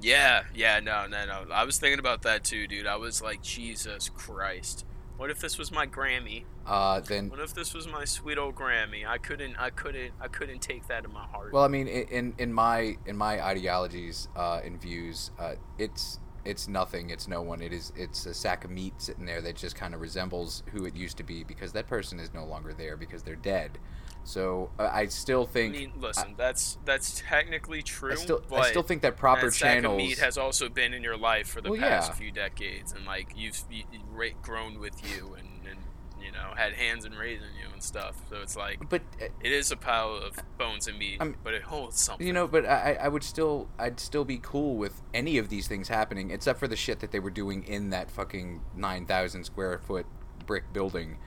yeah, yeah, no, no, no. I was thinking about that too, dude. I was like, Jesus Christ. What if this was my Grammy? Uh, then What if this was my sweet old Grammy? I couldn't, I couldn't, I couldn't take that in my heart. Well, I mean, in in my in my ideologies uh, and views, uh, it's it's nothing. It's no one. It is it's a sack of meat sitting there that just kind of resembles who it used to be because that person is no longer there because they're dead. So uh, I still I think mean, listen, that's that's technically true. I still but I still think that proper that sack of meat has also been in your life for the Well, past yeah. few decades, and like you've you, you grown with you, and, and you know had hands in raising you and stuff. So it's like but uh, it is a pile of bones and meat, I'm- but it holds something. you know, but I, I would still I'd still be cool with any of these things happening except for the shit that they were doing in that fucking nine thousand square foot brick building,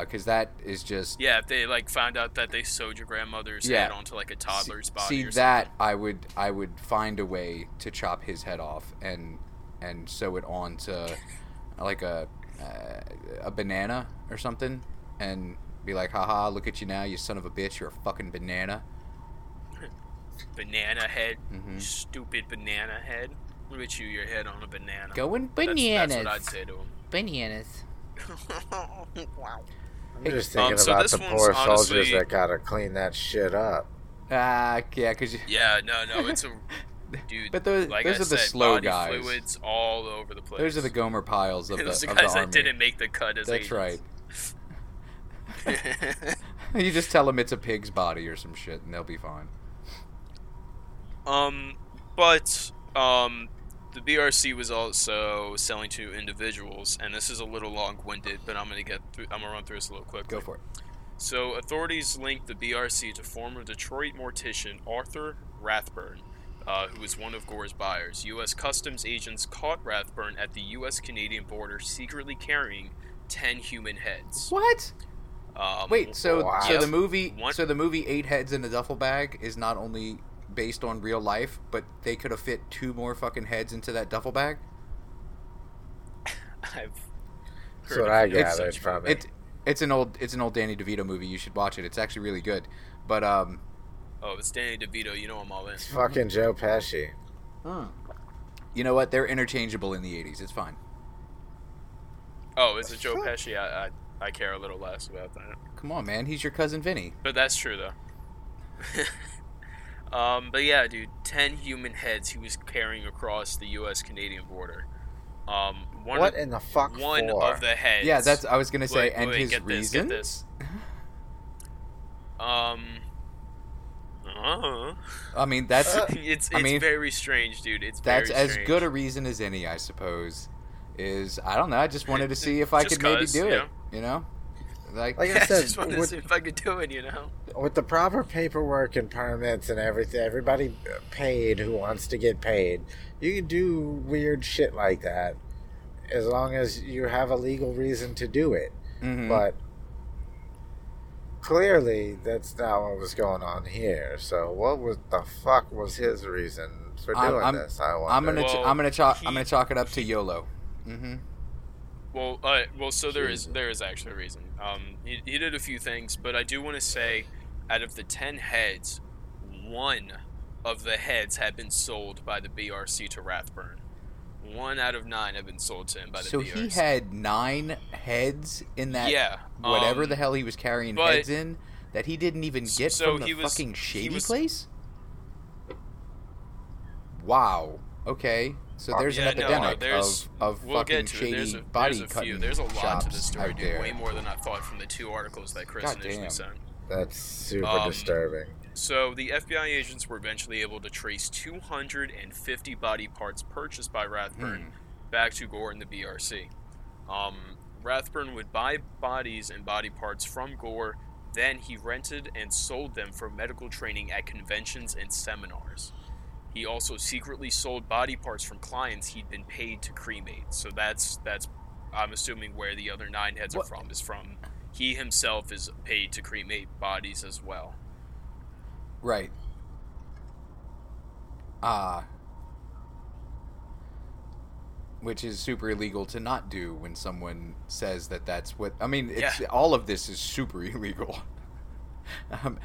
because that is just yeah, if they like found out that they sewed your grandmother's Yeah. head onto like a toddler's see, body. See or that I would I would find a way to chop his head off and and sew it onto [LAUGHS] like a uh, a banana or something and be like, haha, look at you now, you son of a bitch, you're a fucking banana. [LAUGHS] banana head, Mhm. stupid banana head. Look at you, your head on a banana. Going That's- bananas. That's, what I'd say to him. Bananas. [LAUGHS] wow. I'm Hey, just um, thinking so about this the one's poor soldiers honestly- that gotta clean that shit up. Ah, yeah, because Yeah, no, no, it's a [LAUGHS] dude. But those- like those I are the said, slow body guys. fluids all over the place. those are the Gomer Pyles of [LAUGHS] the, Those of are the guys army. that didn't make the cut as That's right. [LAUGHS] you just tell them it's a pig's body or some shit, and they'll be fine. um, but um, the BRC was also selling to individuals, and this is a little long-winded, but I'm gonna get through. I'm gonna run through this a little quick. Go for it. So, authorities linked the BRC to former Detroit mortician Arthur Rathburn, uh, who was one of Gore's buyers. U.S. Customs agents caught Rathburn at the U.S. Canadian border secretly carrying 10 human heads. What? Um, Wait, so Wow. so the movie One- so the movie Eight Heads in a Duffel Bag is not only based on real life, but they could have fit two more fucking heads into that duffel bag. [LAUGHS] I've That's what of I it. gathered from it. It it's an old it's an old Danny DeVito movie. You should watch it. It's actually really good. But um, Oh, it's Danny DeVito. You know I'm all in. It's fucking Joe Pesci. you know what? They're interchangeable in the '80s. It's fine. Oh, is it Joe Pesci? I, I I care a little less about that. Come on, man. He's your cousin Vinny. But that's true though. [LAUGHS] um, but yeah, dude, ten human heads he was carrying across the U.S. Canadian border. Um, one what of, in the fuck one for? of the heads. Yeah, that's I was gonna say, Wait, and wait, his get this, reason. get this. Um. Uh-huh. I mean, that's it's [LAUGHS] it's I mean, very strange, dude. It's that's as strange. good a reason as any, I suppose. Is I don't know. I just wanted to see if I could maybe do you it. You know, like, Like I [LAUGHS] I said, just wanted to with- see if I could do it. You know. with the proper paperwork and permits and everything, everybody paid who wants to get paid. You can do weird shit like that as long as you have a legal reason to do it. mhm. But clearly, that's not what was going on here. So, what was the fuck was his reason for I'm- doing I'm- this? I wonder. I'm gonna ch- I'm gonna chalk I'm gonna chalk it up to YOLO. Mm-hmm. Well, uh, well, so there is there is actually a reason. Um, he, he did a few things, but I do want to say, out of the ten heads, one of the heads had been sold by the BRC to Rathburn. One out of nine have been sold to him by the So BRC. he had nine heads in that yeah, whatever um, the hell he was carrying but- heads in that he didn't even get So from the he was- fucking shady was- place. Wow. Okay. So there's Yeah, an no, epidemic there's- of, of We'll fucking shady. There's a, body there's a cutting few. There's a lot shops to this story, dude. there. Way more than I thought from the two articles that Chris God initially damn. sent. That's super Um, disturbing. So the FBI agents were eventually able to trace 250 body parts purchased by Rathburn Hmm. back to Gore and the BRC. Um, Rathburn would buy bodies and body parts from Gore, then he rented and sold them for medical training at conventions and seminars. He also secretly sold body parts from clients he'd been paid to cremate. So that's that's I'm assuming where the other nine heads What- are from is from he himself is paid to cremate bodies as well. Right. Ah. which is super illegal to not do when someone says that that's what. I mean, it's Yeah. all of this is super [LAUGHS] illegal. um,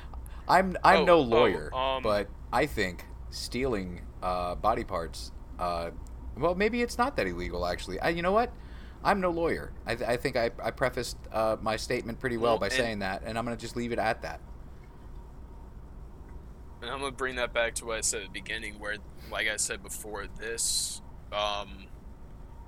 I'm I'm Oh, no oh, lawyer, um, but I think stealing uh, body parts. Uh, well, maybe it's not that illegal actually. I, you know what? I'm no lawyer. I, th- I think I, I prefaced uh, my statement pretty well, Well, by saying that, and I'm gonna just leave it at that. And I'm gonna bring that back to what I said at the beginning, where, like I said before, this, um,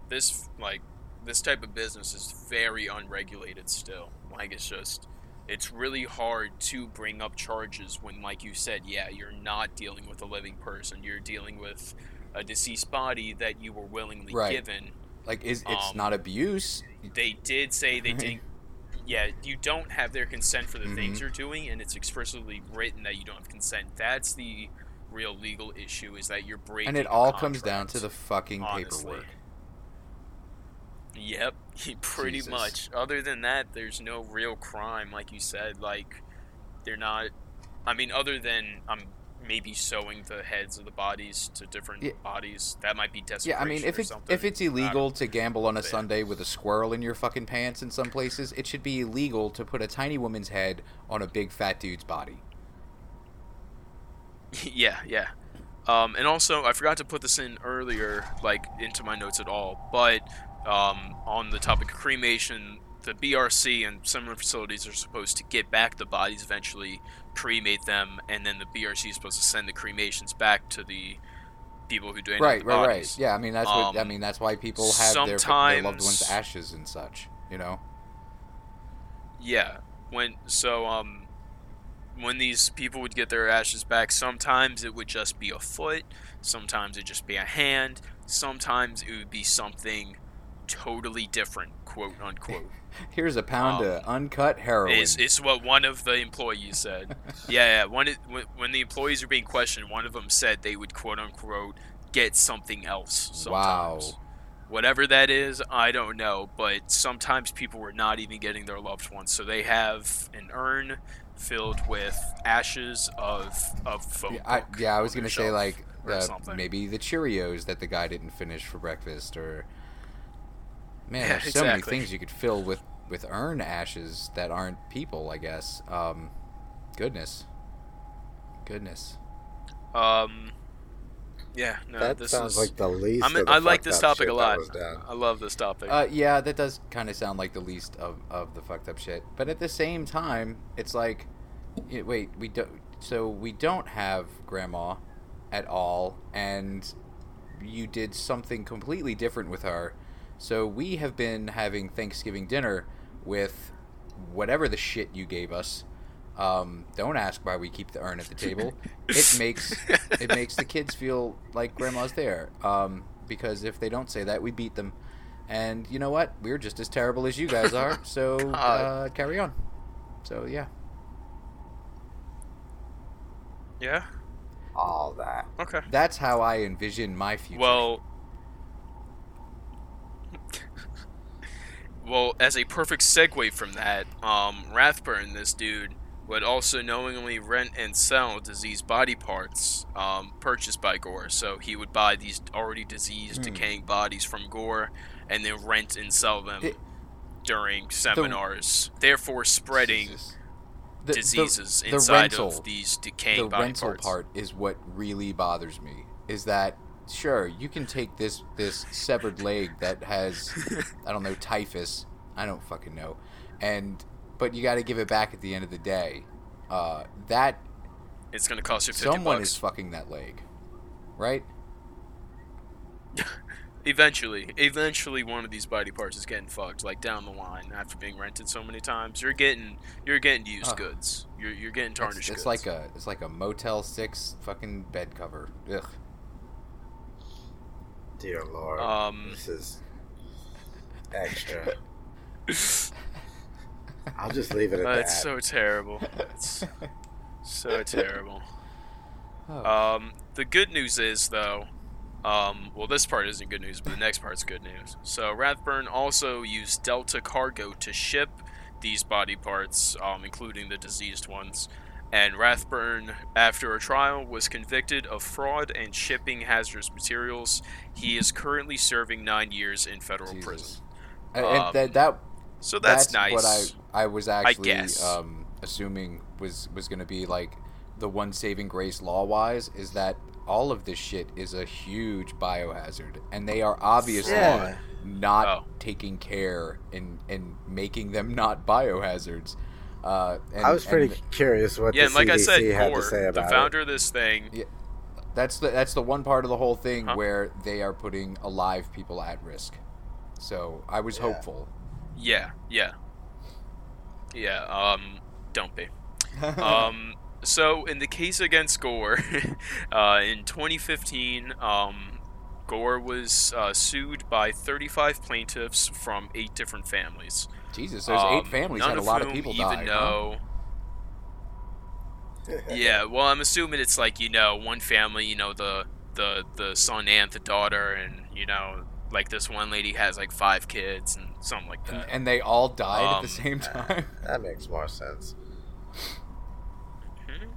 this like this type of business is very unregulated still. Like it's just, it's really hard to bring up charges when, like you said, yeah, you're not dealing with a living person. You're dealing with a deceased body that you were willingly Right. given. Like, is it's Um, not abuse? They did say they [LAUGHS] didn't. Yeah, you don't have their consent for the things Mhm. you're doing, and it's explicitly written that you don't have consent. That's the real legal issue is that you're breaking. And it all comes down to the fucking honestly. paperwork. Yep, [LAUGHS] pretty Jesus. much. Other than that, there's no real crime, like you said. Like they're not. I mean, other than I'm maybe sewing the heads of the bodies to different Yeah. bodies, that might be Yeah. I mean, if it's if it's illegal to gamble on a Yeah. Sunday with a squirrel in your fucking pants in some places, it should be illegal to put a tiny woman's head on a big fat dude's body. [LAUGHS] yeah, yeah. Um, and also, I forgot to put this in earlier, like into my notes at all. But um, on the topic of cremation, the BRC and similar facilities are supposed to get back the bodies eventually, cremate them, and then the BRC is supposed to send the cremations back to the people who donated right, the right, bodies. right. Yeah, I mean that's what I Um, mean. That's why people have their, their loved ones' ashes and such. You know. Yeah. When so um when these people would get their ashes back, sometimes it would just be a foot, sometimes it'd just be a hand, sometimes it would be something totally different, quote unquote. [LAUGHS] Here's a pound Um, of uncut heroin. It's, it's what one of the employees said. [LAUGHS] yeah, yeah. One, when, the employees were being questioned, one of them said they would quote unquote get something else Wow. Whatever that is, I don't know. But sometimes people were not even getting their loved ones, so they have an urn filled with ashes of of folk. yeah, I, yeah, I was gonna say like maybe the Cheerios that the guy didn't finish for breakfast, or man, Yeah, there's so many things you could fill with with urn ashes that aren't people. I guess. Um, goodness, goodness. Um, yeah, no, that this sounds is. like the least. I'm, of the I like this topic a lot. I love this topic. Uh, yeah, that does kind of sound like the least of, of the fucked up shit. But at the same time, it's like, y- wait, we don't. So we don't have grandma at all, and you did something completely different with her, So we have been having Thanksgiving dinner with whatever the shit you gave us. Um, don't ask why we keep the urn at the table. It [LAUGHS] makes it makes the kids feel like grandma's there. Um, because if they don't say that, we beat them. And you know what? We're just as terrible as you guys are. So [LAUGHS] uh, carry on. So yeah. Yeah. All that. Okay. That's how I envision my future. Well. Well, as a perfect segue from that, um, Rathburn, this dude, would also knowingly rent and sell diseased body parts um, purchased by Gore. So he would buy these already diseased, Hmm. decaying bodies from Gore and then rent and sell them It- during seminars, therefore spreading The- the- diseases the inside rental- of these decaying the body rental parts. part is what really bothers me. Is that sure you can take this this severed leg that has I don't know typhus I don't fucking know, and but you got to give it back at the end of the day. Uh, that It's going to cost you 50 someone bucks. is fucking that leg, right? [LAUGHS] Eventually, eventually, one of these body parts is getting fucked. Like down the line, after being rented so many times, you're getting you're getting used Huh. goods. You're you're getting It's, tarnished it's goods. like a it's like a Motel Six fucking bed cover. Ugh. Dear Lord. Um, this is extra. I'll just leave it at uh, that. it's so terrible. It's so [LAUGHS] terrible. Oh. Um, the good news is though, um, well, this part isn't good news, but the next part's good news. So Rathburn also used Delta Cargo to ship these body parts, um, including the diseased ones. And Rathburn, after a trial, was convicted of fraud and shipping hazardous materials. He is currently serving nine years in federal Jesus. prison. And- and um, that that So that's, nice. what I I was actually guess. um, assuming was was going to be like the one saving grace law wise is that all of this shit is a huge biohazard, and they are obviously Yeah. not Oh. taking taking care in in making them not biohazards. Uh, and, I was pretty and curious what yeah, the and like I CDC said, had Gore, to say about the about founder of this thing, that's the that's the one part of the whole thing Huh? where they are putting alive people at risk. So I was Yeah. hopeful. yeah, yeah, yeah. Um, don't be. [LAUGHS] um, so in the case against Gore, [LAUGHS] uh, in 2015, um, Gore was uh, sued by 35 plaintiffs from eight different families. Jesus, there's Um, eight families none had a lot of people even die. know. it. Yeah, well, I'm assuming it's like you know one family, you know the the the son and the daughter, and you know like this one lady has like five kids and something like that. and they all died at Um, the same time. [LAUGHS] that makes more sense. Mhm.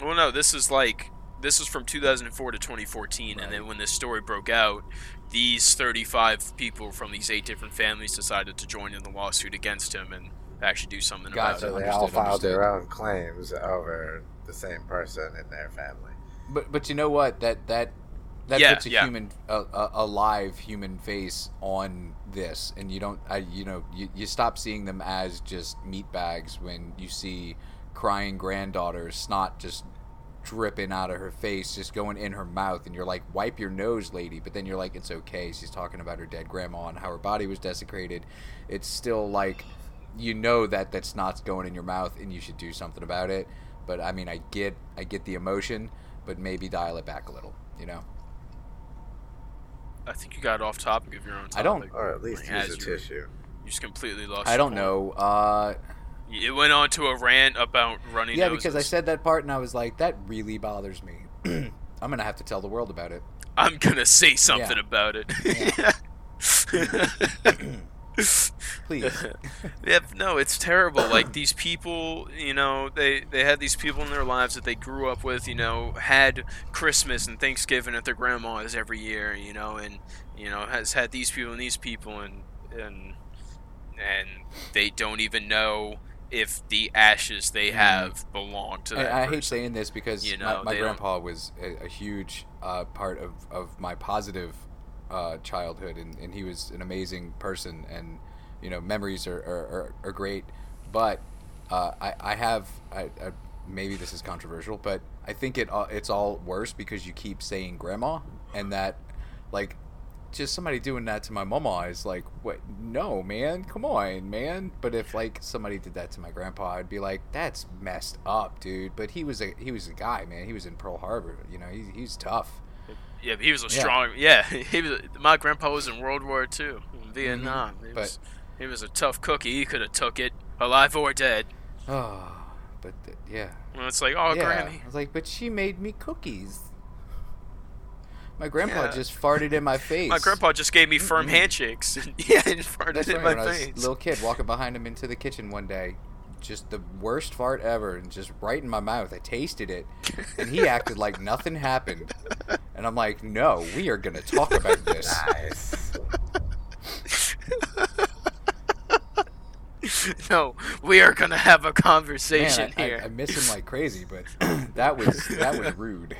Well, no, this is like this was from 2004 to 2014, and then when this story broke out, these 35 people from these eight different families decided to join in the lawsuit against him and actually do something Gotcha. about it. they all understood, filed their own claims over the same person in their family. But but you know what? That that that Yeah, puts a yeah. human a, a, a live human face on this, and you don't I you know you, you stop seeing them as just meat bags when you see crying granddaughters snot just dripping out of her face, just going in her mouth, and you're like, wipe your nose, lady. But then you're like, it's okay. She's talking about her dead grandma and how her body was desecrated. It's still like, you know that that snot's going in your mouth, and you should do something about it. But I mean, I get I get the emotion, but maybe dial it back a little. You know, I think you got off topic of your own topic. I don't- Or at least Like, use as a you- tissue. You just completely lost. I don't point. know. Uh, It went on to a rant about running. yeah, because I said that part, and I was like, that really bothers me. [CLEARS THROAT] I'm gonna have to tell the world about it. I'm gonna say something Yeah. about it. [LAUGHS] [CLEARS THROAT] Please. [LAUGHS] yeah, no, it's terrible. Like [CLEARS THROAT] these people, you know, they they had these people in their lives that they grew up with, you know, had Christmas and Thanksgiving at their grandma's every year, you know, and you know has had these people and these people, and and and they don't even know if the ashes they have belong to that I, I hate saying this because You my, know, my don't- grandpa was a, a huge uh, part of, of my positive uh, childhood, and, and he was an amazing person, and you know memories are, are, are, are great. But uh, I, I have I, I, maybe this is controversial, but I think it it's all worse because you keep saying grandma, and that like just somebody doing that to my mama is like, what? No, man, come on, man. But if like somebody did that to my grandpa, I'd be like, that's messed up, dude. But he was a he was a guy, man. He was in Pearl Harbor. You know, he, he's tough. Yeah, but he was a strong. Yeah, [LAUGHS] he was. My grandpa was in World War II, in Vietnam. He Mm-hmm. But- was, he was a tough cookie. He could have took it, alive or dead. Oh, but th- yeah. And it's like, oh, yeah. Granny. I was like, but she made me cookies. My grandpa Yeah. just farted in my [LAUGHS] face. My grandpa just gave me firm handshakes. [LAUGHS] yeah, and farted That's in right. my When I was a face. little kid walking behind him into the kitchen one day, just the worst fart ever, and just right in my mouth. I tasted it, and he [LAUGHS] acted like nothing happened. And I'm like, no, we are gonna talk about this. Nice. no, we are gonna have a conversation I, I, here. I miss him like crazy, but [CLEARS THROAT] that was that was rude,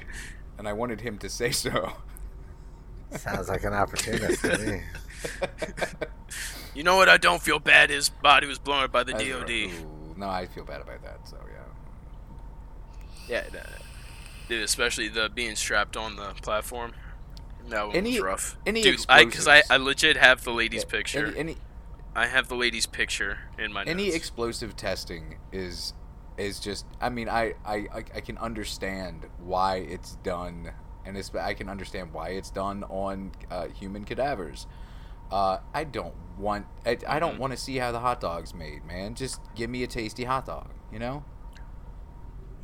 and I wanted him to say so. Sounds like an opportunist to me. [LAUGHS] you know what? I don't feel bad. His body was blown up by the I was DOD. "Ooh, no, I feel bad about that. So yeah. Yeah, nah, uh, dude, especially the being strapped on the platform. That one Any- was rough. any dude, I because I, explosives? I legit have the lady's Yeah, picture. Any, any I have the lady's picture in my any notes. explosive testing is is just i mean I, I i can understand why it's done and it's i can understand why it's done on uh, human cadavers. Uh, i don't want i, I don't Mhm. want to see how the hot dog's made man. Just give me a tasty hot dog you know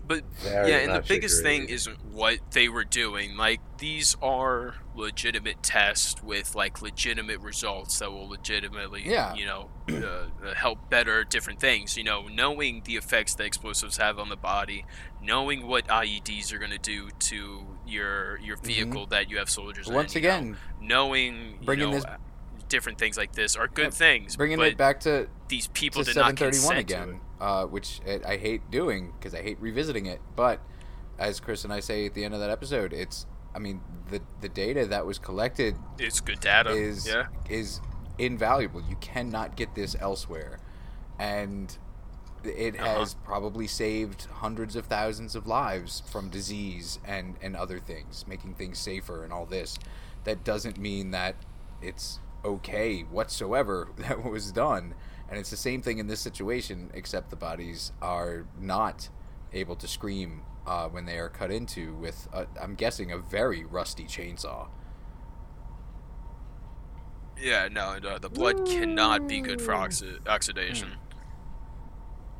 But Very yeah, and the much biggest thing isn't what they were doing. Like these are legitimate tests with like legitimate results that will legitimately, Yeah. you know, uh, uh, help better different things. You know, knowing the effects that explosives have on the body, knowing what IEDs are going to do to your your vehicle that you have soldiers. in, Mm-hmm. once know, again knowing you bringing know, this- different things like this are good Yeah, things. bringing but it back to these people to did not 731 consent to it. again, uh, which I I hate doing because I hate revisiting it. But as Chris and I say at the end of that episode, it's I mean the the data that was collected It's good data. is yeah. is invaluable. You cannot get this elsewhere, and it Uh-huh. has probably saved hundreds of thousands of lives from disease and and other things, making things safer and all this. That doesn't mean that it's okay whatsoever [LAUGHS] that was done. And it's the same thing in this situation, except the bodies are not able to scream uh, when they are cut into with, i I'm guessing, a very rusty chainsaw. Yeah, no, no, the blood cannot be good for oxi- oxidation.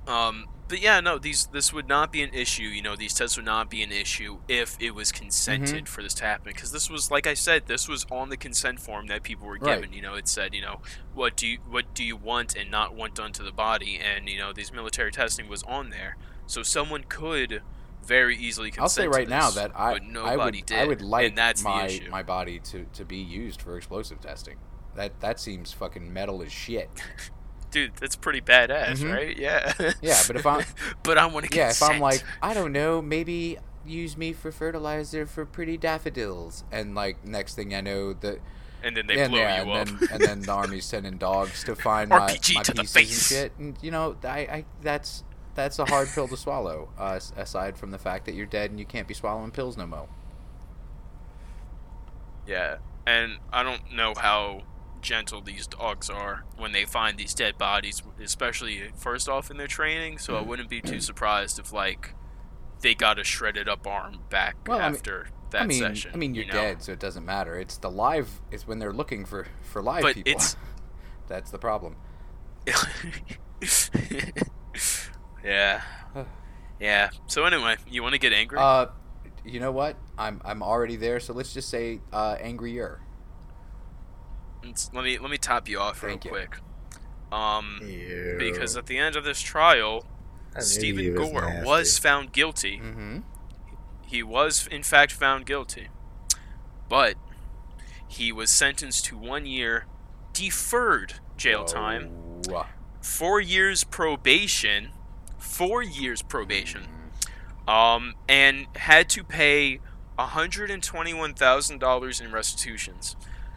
Um, but yeah, no, these this would not be an issue. You know, these tests would not be an issue if it was consented mm-hmm. for this to happen. Because this was, like I said, this was on the consent form that people were Right. given. You know, it said, you know, what do you what do you want and not want done to the body, and you know, these military testing was on there, so someone could very easily consent. I'll say right now that I, I would did. I would like and that's my my body to, to be used for explosive testing. That that seems fucking metal as shit. [LAUGHS] dude, that's pretty badass, Mhm. right? Yeah. Yeah, but if I'm- [LAUGHS] but I want to yeah, if I'm like I don't know, maybe use me for fertilizer for pretty daffodils, and like next thing I know the and then they and, blow yeah, you and up. then and then the army's sending dogs to find my, RPG my to the face. and shit, and you know I, I that's that's a hard pill to swallow. Uh, aside from the fact that you're dead and you can't be swallowing pills no more. yeah, and I don't know how gentle these dogs are when they find these dead bodies, especially first off in their training. So I Mm-hmm. wouldn't be too surprised if like they got a shredded up arm back Well, I mean- after that I mean, session. I mean, you're you know? dead, so it doesn't matter. It's the live. It's when they're looking for for live But people. it's- [LAUGHS] That's the problem. [LAUGHS] yeah. [SIGHS] Yeah. So anyway, you want to get angry? Uh, you know what? I'm I'm already there. So let's just say uh, angrier. Let's- me let me top you off Thank you. real quick. Um, Ew. because at the end of this trial, I Stephen was Gore nasty. was found guilty. Mm-hmm. He was in fact found guilty, but he was sentenced to one year deferred jail time, four years probation, four years probation, um, and had to pay $121,000 in restitutions.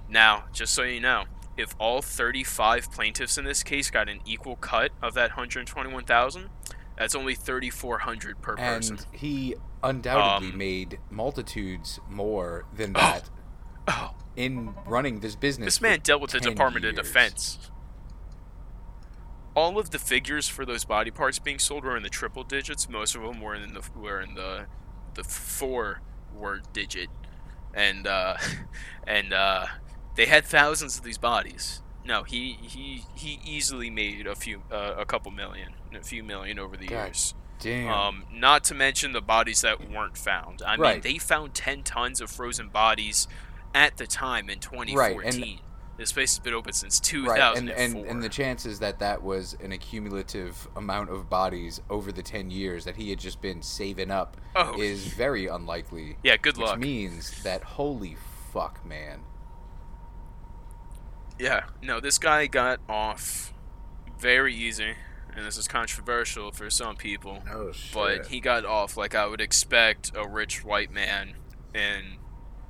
Now, just so you know, if all 35 plaintiffs in this case got an equal cut of that 121,000, that's only 3,400 per person. And he undoubtedly Um, made multitudes more than that [LAUGHS] Oh, in running this business. This man dealt with the 10 Department of. Defense. All of the figures for those body parts being sold were in the triple digits. Most of them were in the were in the the four word digit, and uh, [LAUGHS] and uh, they had thousands of these bodies. No, he he he easily made a few uh, a couple million, a few million over the God years. Damn. Um, not to mention the bodies that weren't found. I mean, they found 10 tons of frozen bodies at the time in 2014. Right. And, this place has been open since 2004. right, and, and and the chances that that was an accumulative amount of bodies over the ten years that he had just been saving up Oh. is very unlikely. yeah, good which luck. means that holy fuck, man. Yeah, no, this guy got off very easy, and this is controversial for some people, Oh shit. but he got off like I would expect a rich white man in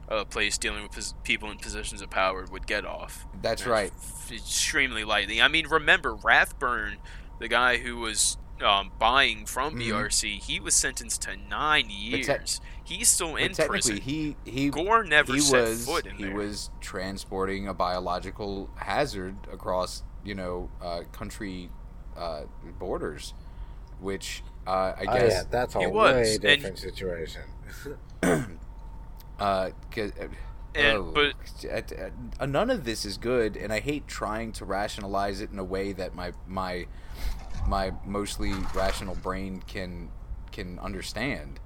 a place dealing with people in positions of power would get off. That's And right. f- extremely lightly. I mean, remember Rathburn, the guy who was um, buying from Mhm. BRC, he was sentenced to nine years. He's still in But technically, prison. he he Gore never he set was foot in he there. was transporting a biological hazard across you know uh, country uh, borders, which uh, I oh guess yeah, that's a He was, way and- different situation. [LAUGHS] [CLEARS THROAT] uh, 'cause- uh, And- oh, but- uh, uh, none of this is good, and I hate trying to rationalize it in a way that my my my mostly rational brain can can understand,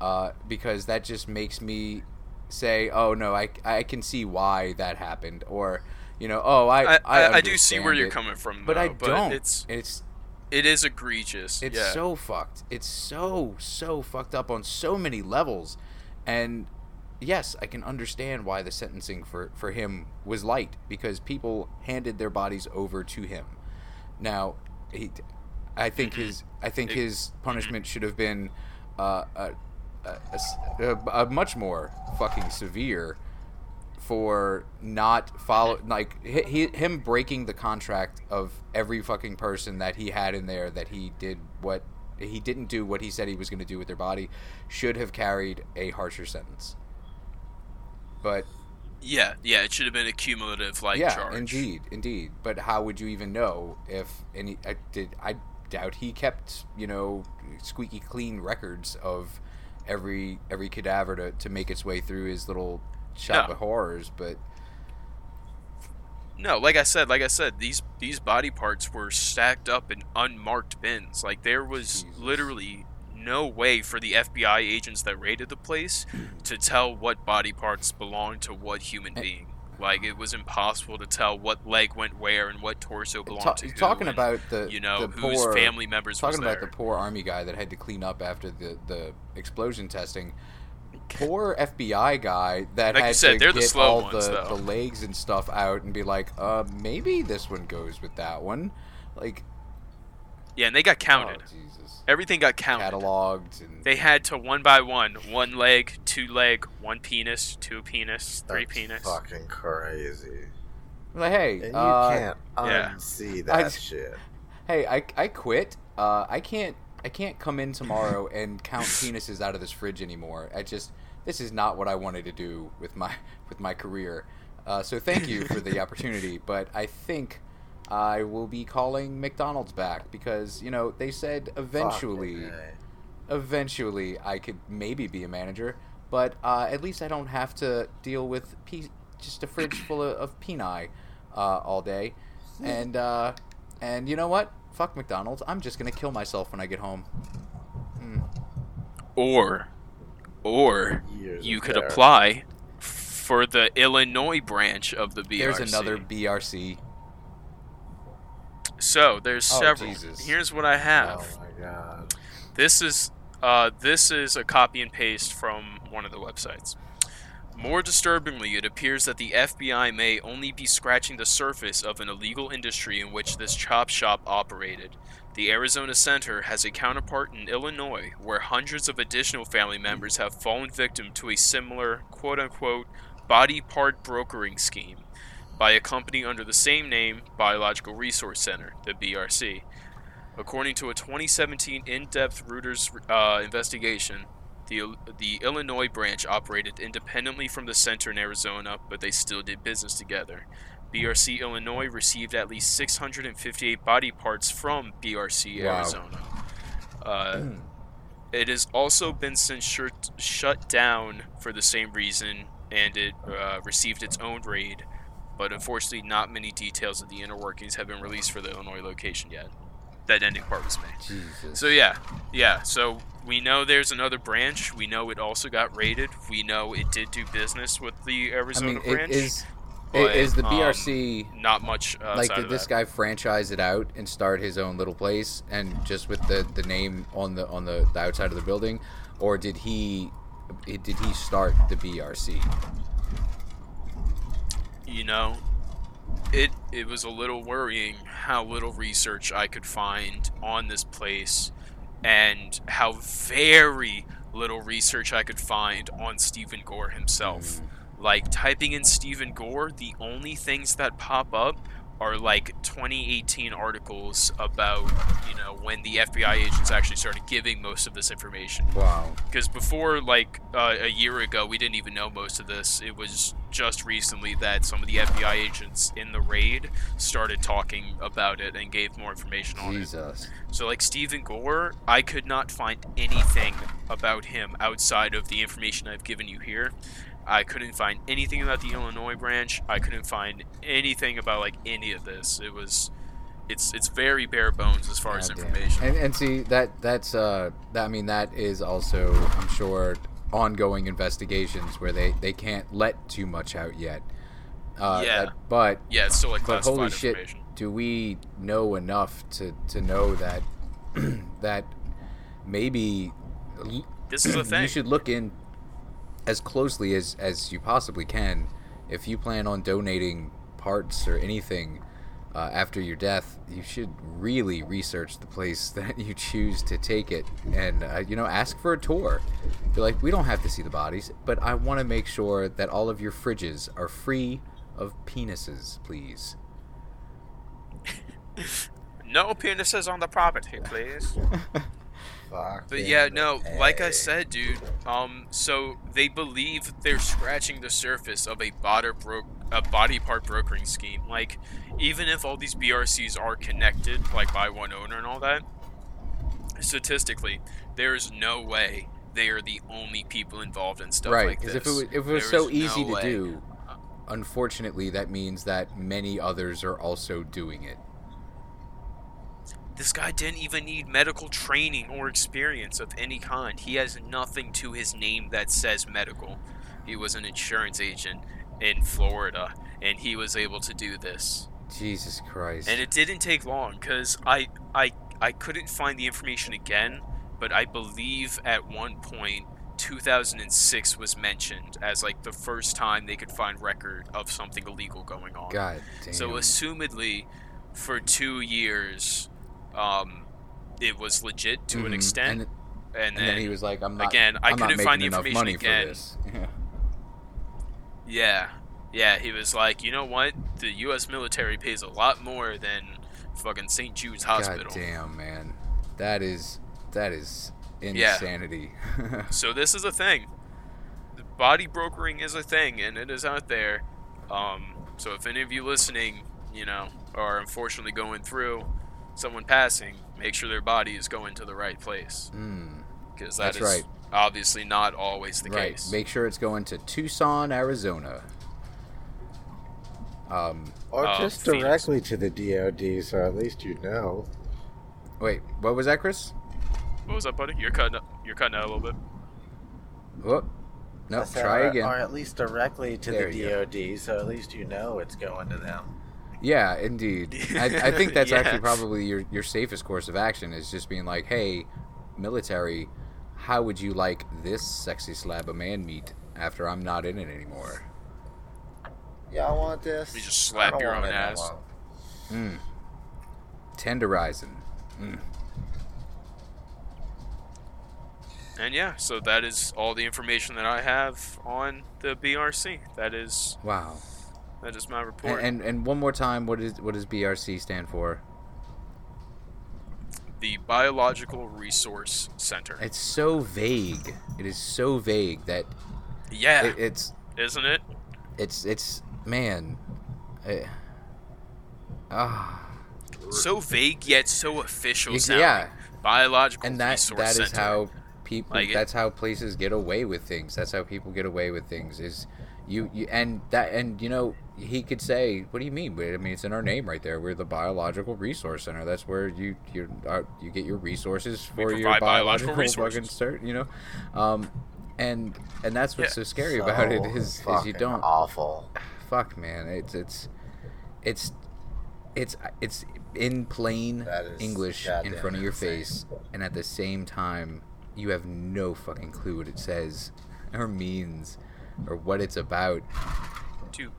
uh, because that just makes me say, "Oh no, I, I can see why that happened," or you know, "Oh, I I, I, I, do see where you're it." coming from, but I though, don't. It's it's it is egregious. it's yeah. so fucked. It's so so fucked up on so many levels, and yes, I can understand why the sentencing for for him was light because people handed their bodies over to him. Now, he, I think his I think his punishment should have been uh, a, a, a a much more fucking severe for not follow like he, him breaking the contract of every fucking person that he had in there that he did what he didn't do what he said he was going to do with their body should have carried a harsher sentence but Yeah, yeah. It should have been a cumulative like yeah charge. indeed indeed but how would you even know if any I did I doubt he kept you know squeaky clean records of every every cadaver to, to make its way through his little shop No. of horrors but No, like I said, like I said, these these body parts were stacked up in unmarked bins. Like there was Jesus. literally no way for the FBI agents that raided the place to tell what body parts belonged to what human being. Like it was impossible to tell what leg went where and what torso belonged Ta- to who. talking and, about the you know the whose poor, family members was talking about the poor army guy that had to clean up after the the explosion testing. [LAUGHS] Poor FBI guy that Like had said, to the get slow all ones, the, though. the legs and stuff out and be like, uh, maybe this one goes with that one, like yeah, and they got counted. Oh, Everything got counted. cataloged and They had to one by one, one leg, two leg, one penis, two penis, three That's penis. Fucking crazy. like, hey, And you uh, can't yeah. unsee I- that shit. hey, I, I quit. Uh, I can't I can't come in tomorrow [LAUGHS] and count penises out of this fridge anymore. I just this is not what I wanted to do with my with my career. Uh, so thank you for the [LAUGHS] opportunity, but I think I will be calling McDonald's back because you know they said eventually Fucking A. eventually I could maybe be a manager, but uh, at least I don't have to deal with pe- just a fridge [CLEARS THROAT] full of, of peni uh, all day. And uh, and you know what? Fuck McDonald's. I'm just gonna kill myself when I get home. Hmm. Or, or Years you could therapy. apply for the Illinois branch of the BRC. There's another BRC. So there's Oh, several. Jesus. Here's what I have. Oh my god. This is uh, this is a copy and paste from one of the websites. More disturbingly, it appears that the FBI may only be scratching the surface of an illegal industry in which this chop shop operated. The Arizona Center has a counterpart in Illinois, where hundreds of additional family members have fallen victim to a similar quote unquote body part brokering scheme by a company under the same name, Biological Resource Center, the BRC. According to a 2017 in depth Reuters uh, investigation, The, the Illinois branch operated independently from the center in Arizona, but they still did business together. BRC Illinois received at least 658 body parts from BRC Wow. Arizona. Uh, it has also been since shut, shut down for the same reason, and it uh, received its own raid. But unfortunately, not many details of the inner workings have been released for the Illinois location yet. That ending part was made. Jesus. So yeah, yeah. So we know there's another branch. We know it also got raided. We know it did do business with the I Arizona mean, branch. it is but, is the um, BRC not much like did this that. guy franchise it out and start his own little place and just with the the name on the on the, the outside of the building, or did he did he start the BRC? You know it it was a little worrying how little research I could find on this place and how very little research I could find on Stephen Gore himself. Mm. Like typing in Stephen Gore, the only things that pop up are like 2018 articles about, you know, when the FBI agents actually started giving most of this information Wow. because before like uh, a year ago we didn't even know most of this it was just recently that some of the fbi agents in the raid started talking about it and gave more information on it Jesus. so like stephen gore i could not find anything about him outside of the information i've given you here i couldn't find anything about the illinois branch. I couldn't find anything about like any of this. It was it's it's very bare bones as far as information. And and see that that's uh that I mean that is also I'm sure ongoing investigations where they they can't let too much out yet. Uh, Yeah. that- but yeah it's still like but classified holy shit, do we know enough to to know that [CLEARS THROAT] that maybe this is a [CLEARS THROAT] thing. you should look in as closely as as you possibly can if you plan on donating parts or anything uh, after your death you should really research the place [LAUGHS] that you choose to take it and uh, you know ask for a tour be like we don't have to see the bodies but i want to make sure that all of your fridges are free of penises please [LAUGHS] No penises on the property, please. [LAUGHS] Fuck But yeah, no, like I said, dude. Um, so they believe they're scratching the surface of a body bro- a body part brokering scheme. Like, even if all these BRCs are connected, like by one owner and all that, statistically, there is no way they are the only people involved in stuff right like this. if it was, if it was so easy no to way. do unfortunately that means that many others are also doing it This guy didn't even need medical training or experience of any kind. He has nothing to his name that says medical. He was an insurance agent in Florida, and he was able to do this. jesus christ And it didn't take long because I, I, I couldn't find the information again, but I believe at one point 2006 was mentioned as like the first time they could find record of something illegal going on. god damn So assumedly, for two years, um, it was legit to an Mhm. extent, and, and, and then, then he was like i'm not again, I I'm not couldn't find the information money again. for this [LAUGHS] yeah. yeah, yeah, he was like, you know what? The U.S. military pays a lot more than fucking St. Jude's Hospital. god damn man that is that is insanity. Yeah. [LAUGHS] So this is a thing. The Body brokering is a thing, and it is out there. Um, so if any of you listening, you know, are unfortunately going through someone passing, make sure their body is going to the right place. mm, because that That's is right. obviously not always the right case. make sure it's going to tucson arizona um Or Uh, just Phoenix. directly to the DOD, so at least you know. wait what was that chris what was that, buddy? You're cutting. up- You're cutting out a little bit. Whoop. no I said, try or, again Or at least directly to There the you go. DOD, so at least you know it's going to them. Yeah, indeed. I, I [LAUGHS] think that's Yeah. actually probably your, your safest course of action is just being like, hey, military, how would you like this sexy slab of man meat after I'm not in it anymore? Yeah, I want this? You just slap your own ass. more. Mm. Tenderizing. Mm. And yeah, so that is all the information that I have on the BRC. That is Wow. That is my report. and and one more time, what is what does BRC stand for? the Biological Resource Center. It's so vague. It is so vague that Yeah, it, it's isn't it? it's it's man. Ah, So vague yet so official sounding. yeah. Biological and that Resource that is Center. how people. Like it- that's how places get away with things. That's how people get away with things. Is you, you and that and you know he could say, "What do you mean?" But I mean, it's in our name right there. We're the biological resource center. That's where you you uh, you get your resources for your provide biological [LAUGHS] biological resources. fucking cert. You know, um, and and that's what's Yeah. so scary about it is is is you don't awful. fuck man it's it's it's it's it's in plain english in front of your insane. face and at the same time you have no fucking clue what it says or means or what it's about Dude,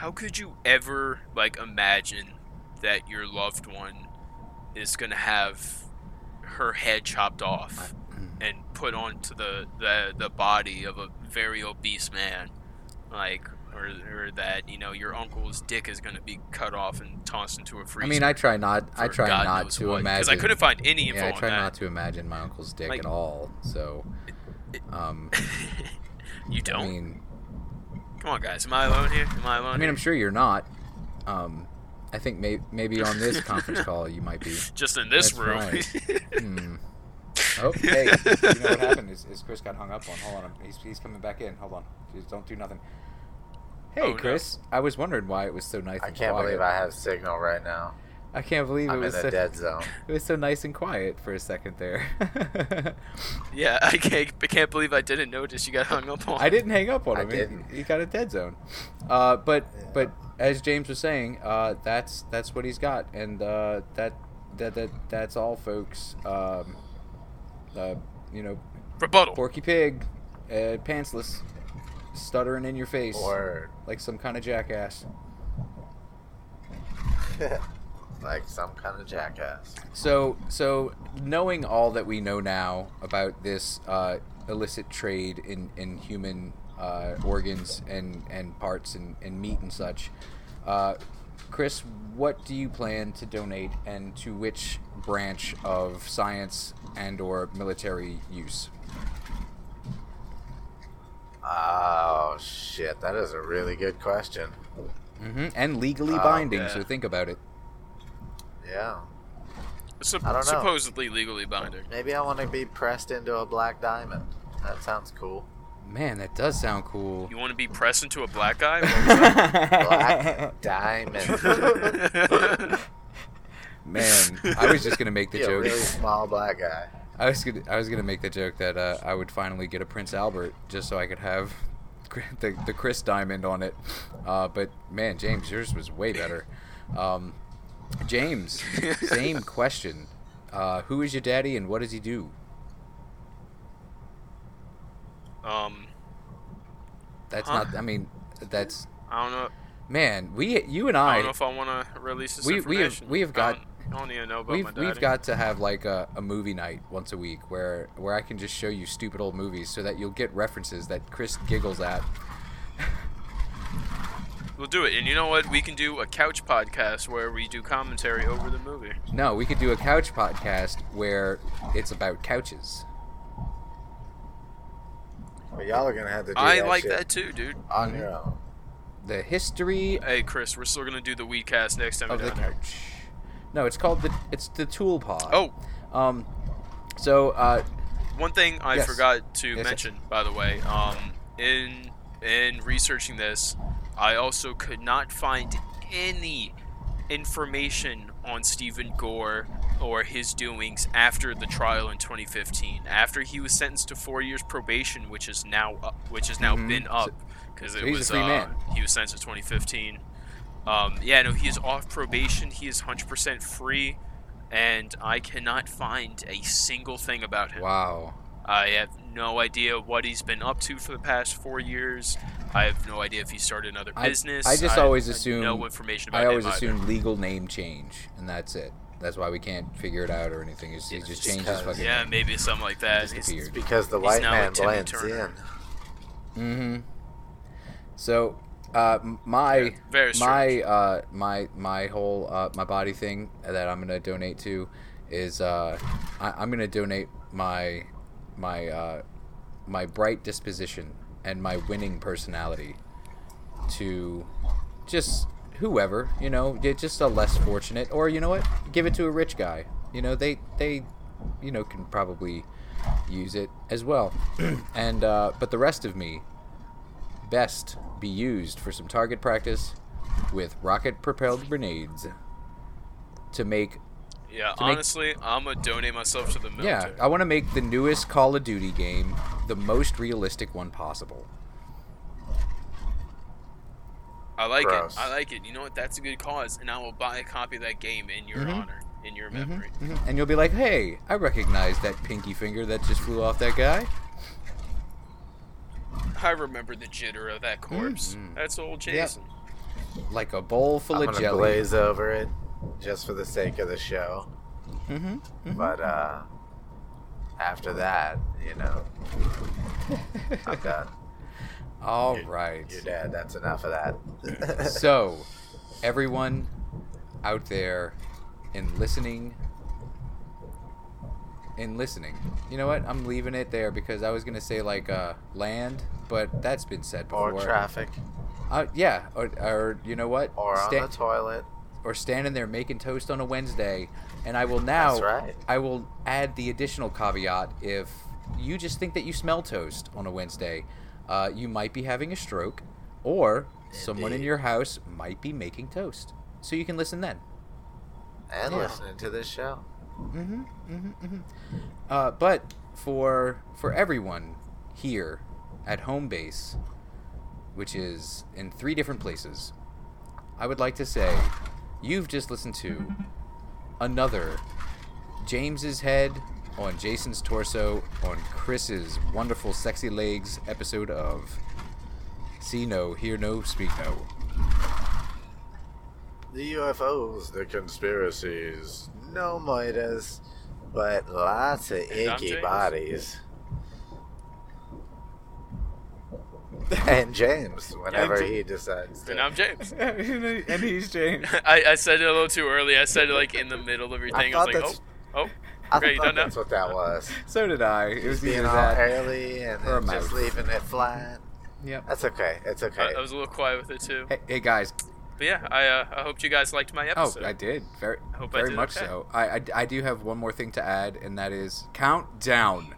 how could you ever like imagine that your loved one is gonna have her head chopped off and put onto the the, the body of a very obese man, like, or, or that you know your uncle's dick is gonna be cut off and tossed into a freezer. i mean i try not i try God not to what, imagine because I couldn't find any info yeah i try not to imagine my uncle's dick Like- at all so [LAUGHS] um you don't. mean Come on, guys. Am I alone here? Am I alone? i mean here? i'm sure you're not um i think may- maybe on this conference call you might be [LAUGHS] just in this That's room. right. [LAUGHS] Hmm. Oh, hey, you know what happened is, is Chris got hung up on. Hold on, he's, he's coming back in. Hold on, just don't do nothing. Hey, Oh, no. Chris, I was wondering why it was so nice. And I and can't quiet. believe I have signal right now. I can't believe it I'm in was the so, dead zone. [LAUGHS] it was so nice and quiet for a second there. [LAUGHS] yeah, I can't, I can't believe I didn't notice you got hung up on. I didn't hang up on him. He- didn't. He, got a dead zone. Uh, but Yeah. but as James was saying, uh, that's that's what he's got, and uh, that that that that's all, folks. Um, uh, you know, Rebuttal. Porky Pig, uh, pantsless, stuttering in your face Word. like some kind of jackass. [LAUGHS] like some kind of jackass. So, so knowing all that we know now about this uh, illicit trade in in human uh, organs and and parts and, and meat and such, uh, Chris, what do you plan to donate, and to which branch of science and or military use? Oh shit, that is a really good question. hmm And legally Oh, binding, yeah. so think about it. Yeah. Sup- I don't know. Supposedly legally binding. Maybe I want to be pressed into a black diamond. That sounds cool. Man, that does sound cool. You want to be pressed into a black guy? [LAUGHS] Black diamond. [LAUGHS] Man, I was just gonna make the Be a joke. really small black guy. I was gonna, I was gonna make the joke that uh, I would finally get a Prince Albert just so I could have the, the Chris Diamond on it. Uh, but man, James, yours was way better. Um, James, [LAUGHS] same question. Uh, who is your daddy and what does he do? um, That's Huh? not. I mean, that's I don't know. man. We, you and I, I, don't know if I want to release this We- we have- we have got- I don't, I don't need to know about we've my daddy. we've got to have like a, a movie night once a week where where I can just show you stupid old movies so that you'll get references that Chris giggles at. [LAUGHS] We'll do it, and you know what? We can do a couch podcast where we do commentary over the movie. No, we could do a couch podcast where it's about couches. But y'all are gonna have to do I that like shit that too, dude. on your own. The history Hey, Chris, we're still gonna do the Weedcast next time of we're the down there. couch. No, it's called the it's the Tool Pod. Oh, um, so uh, One thing I Yes. forgot to yes. mention, by the way, um, in in researching this, I also could not find any information on Stephen Gore or his doings after the trial in 2015. After he was sentenced to four years probation, which is now up, which has now Mhm. been up because so it was uh, he was sentenced in 2015. Um, yeah, no, he is off probation. He is 100% free, and I cannot find a single thing about him. wow. I have no idea what he's been up to for the past four years. I have no idea if he started another I- business. I just have always assume- no information about I always him either. assume legal name change, and that's it. That's why we can't figure it out or anything. Is he Yeah, just just changes because- fucking. Yeah, maybe something like that. He's- It's because the He's white now man Timmy blends Turner. in. Mm-hmm. So, uh, my Yeah, very my uh, my my whole uh, my body thing that I'm gonna donate to is uh, I, I'm gonna donate my my uh, my bright disposition and my winning personality to just whoever you know just a less fortunate or you know what? Give it to a rich guy. You know they they you know can probably use it as well. [CLEARS THROAT] And uh, but the rest of me best be used for some target practice with rocket propelled grenades to make Yeah, To make- honestly, I'm gonna donate myself to the military. yeah i want to make the newest call of duty game the most realistic one possible I like Gross. it. I like it. You know what? That's a good cause, and I will buy a copy of that game in your Mhm. honor, in your memory. Mhm. and you'll be like hey i recognize that pinky finger that just flew off that guy I remember the jitter of that corpse. Mhm. That's old Yep. Jason. like a bowl full I'm of gonna jelly blaze over it just for the sake of the show. hmm But uh, after that, you know, I'm [LAUGHS] done. all You're- right You're dead. That's enough of that. [CLEARS THROAT] so everyone out there in listening in listening you know what i'm leaving it there because i was gonna say like uh land but that's been said before or traffic, uh, yeah or, or you know what or on the toilet. Or standing there making toast on a wednesday and i will now That's right. i will add the additional caveat if you just think that you smell toast on a wednesday uh, you might be having a stroke or someone in your house might be making toast so you can listen then And Yeah. listening to this show. Mm-hmm, mm-hmm, mm-hmm. Uh, but for for everyone here at home base, which is in three different places, I would like to say you've just listened to another James's head on Jason's torso on Chris's wonderful sexy legs episode of See No, Hear No, Speak No. The UFOs, the conspiracies, no Midas, but lots of icky James. bodies. [LAUGHS] and James, whenever And he decides to. And I'm James. [LAUGHS] and he's James. [LAUGHS] I, I said it a little too early. I said it like in the middle of your I thing. I, was thought like, that's- oh, oh. I Okay, you thought done now? that's what that was. So did I. It was Being either all that. early and or a then just mouse. leaving it flat. Yep. That's okay. It's okay. I, I was a little quiet with it too. Hey, hey guys, But yeah, I uh, I hope you guys liked my episode. Oh, episode. I did. Very, Hope I very did much okay. so. I, I, I do have one more thing to add, and that is countdown.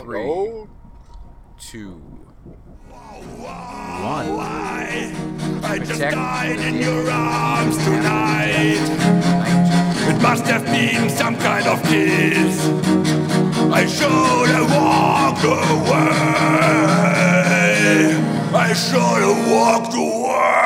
Three, Hello? two, Why? I just died in your arms tonight. It must have been some kind of kiss. I should have walked away. I should have walked away.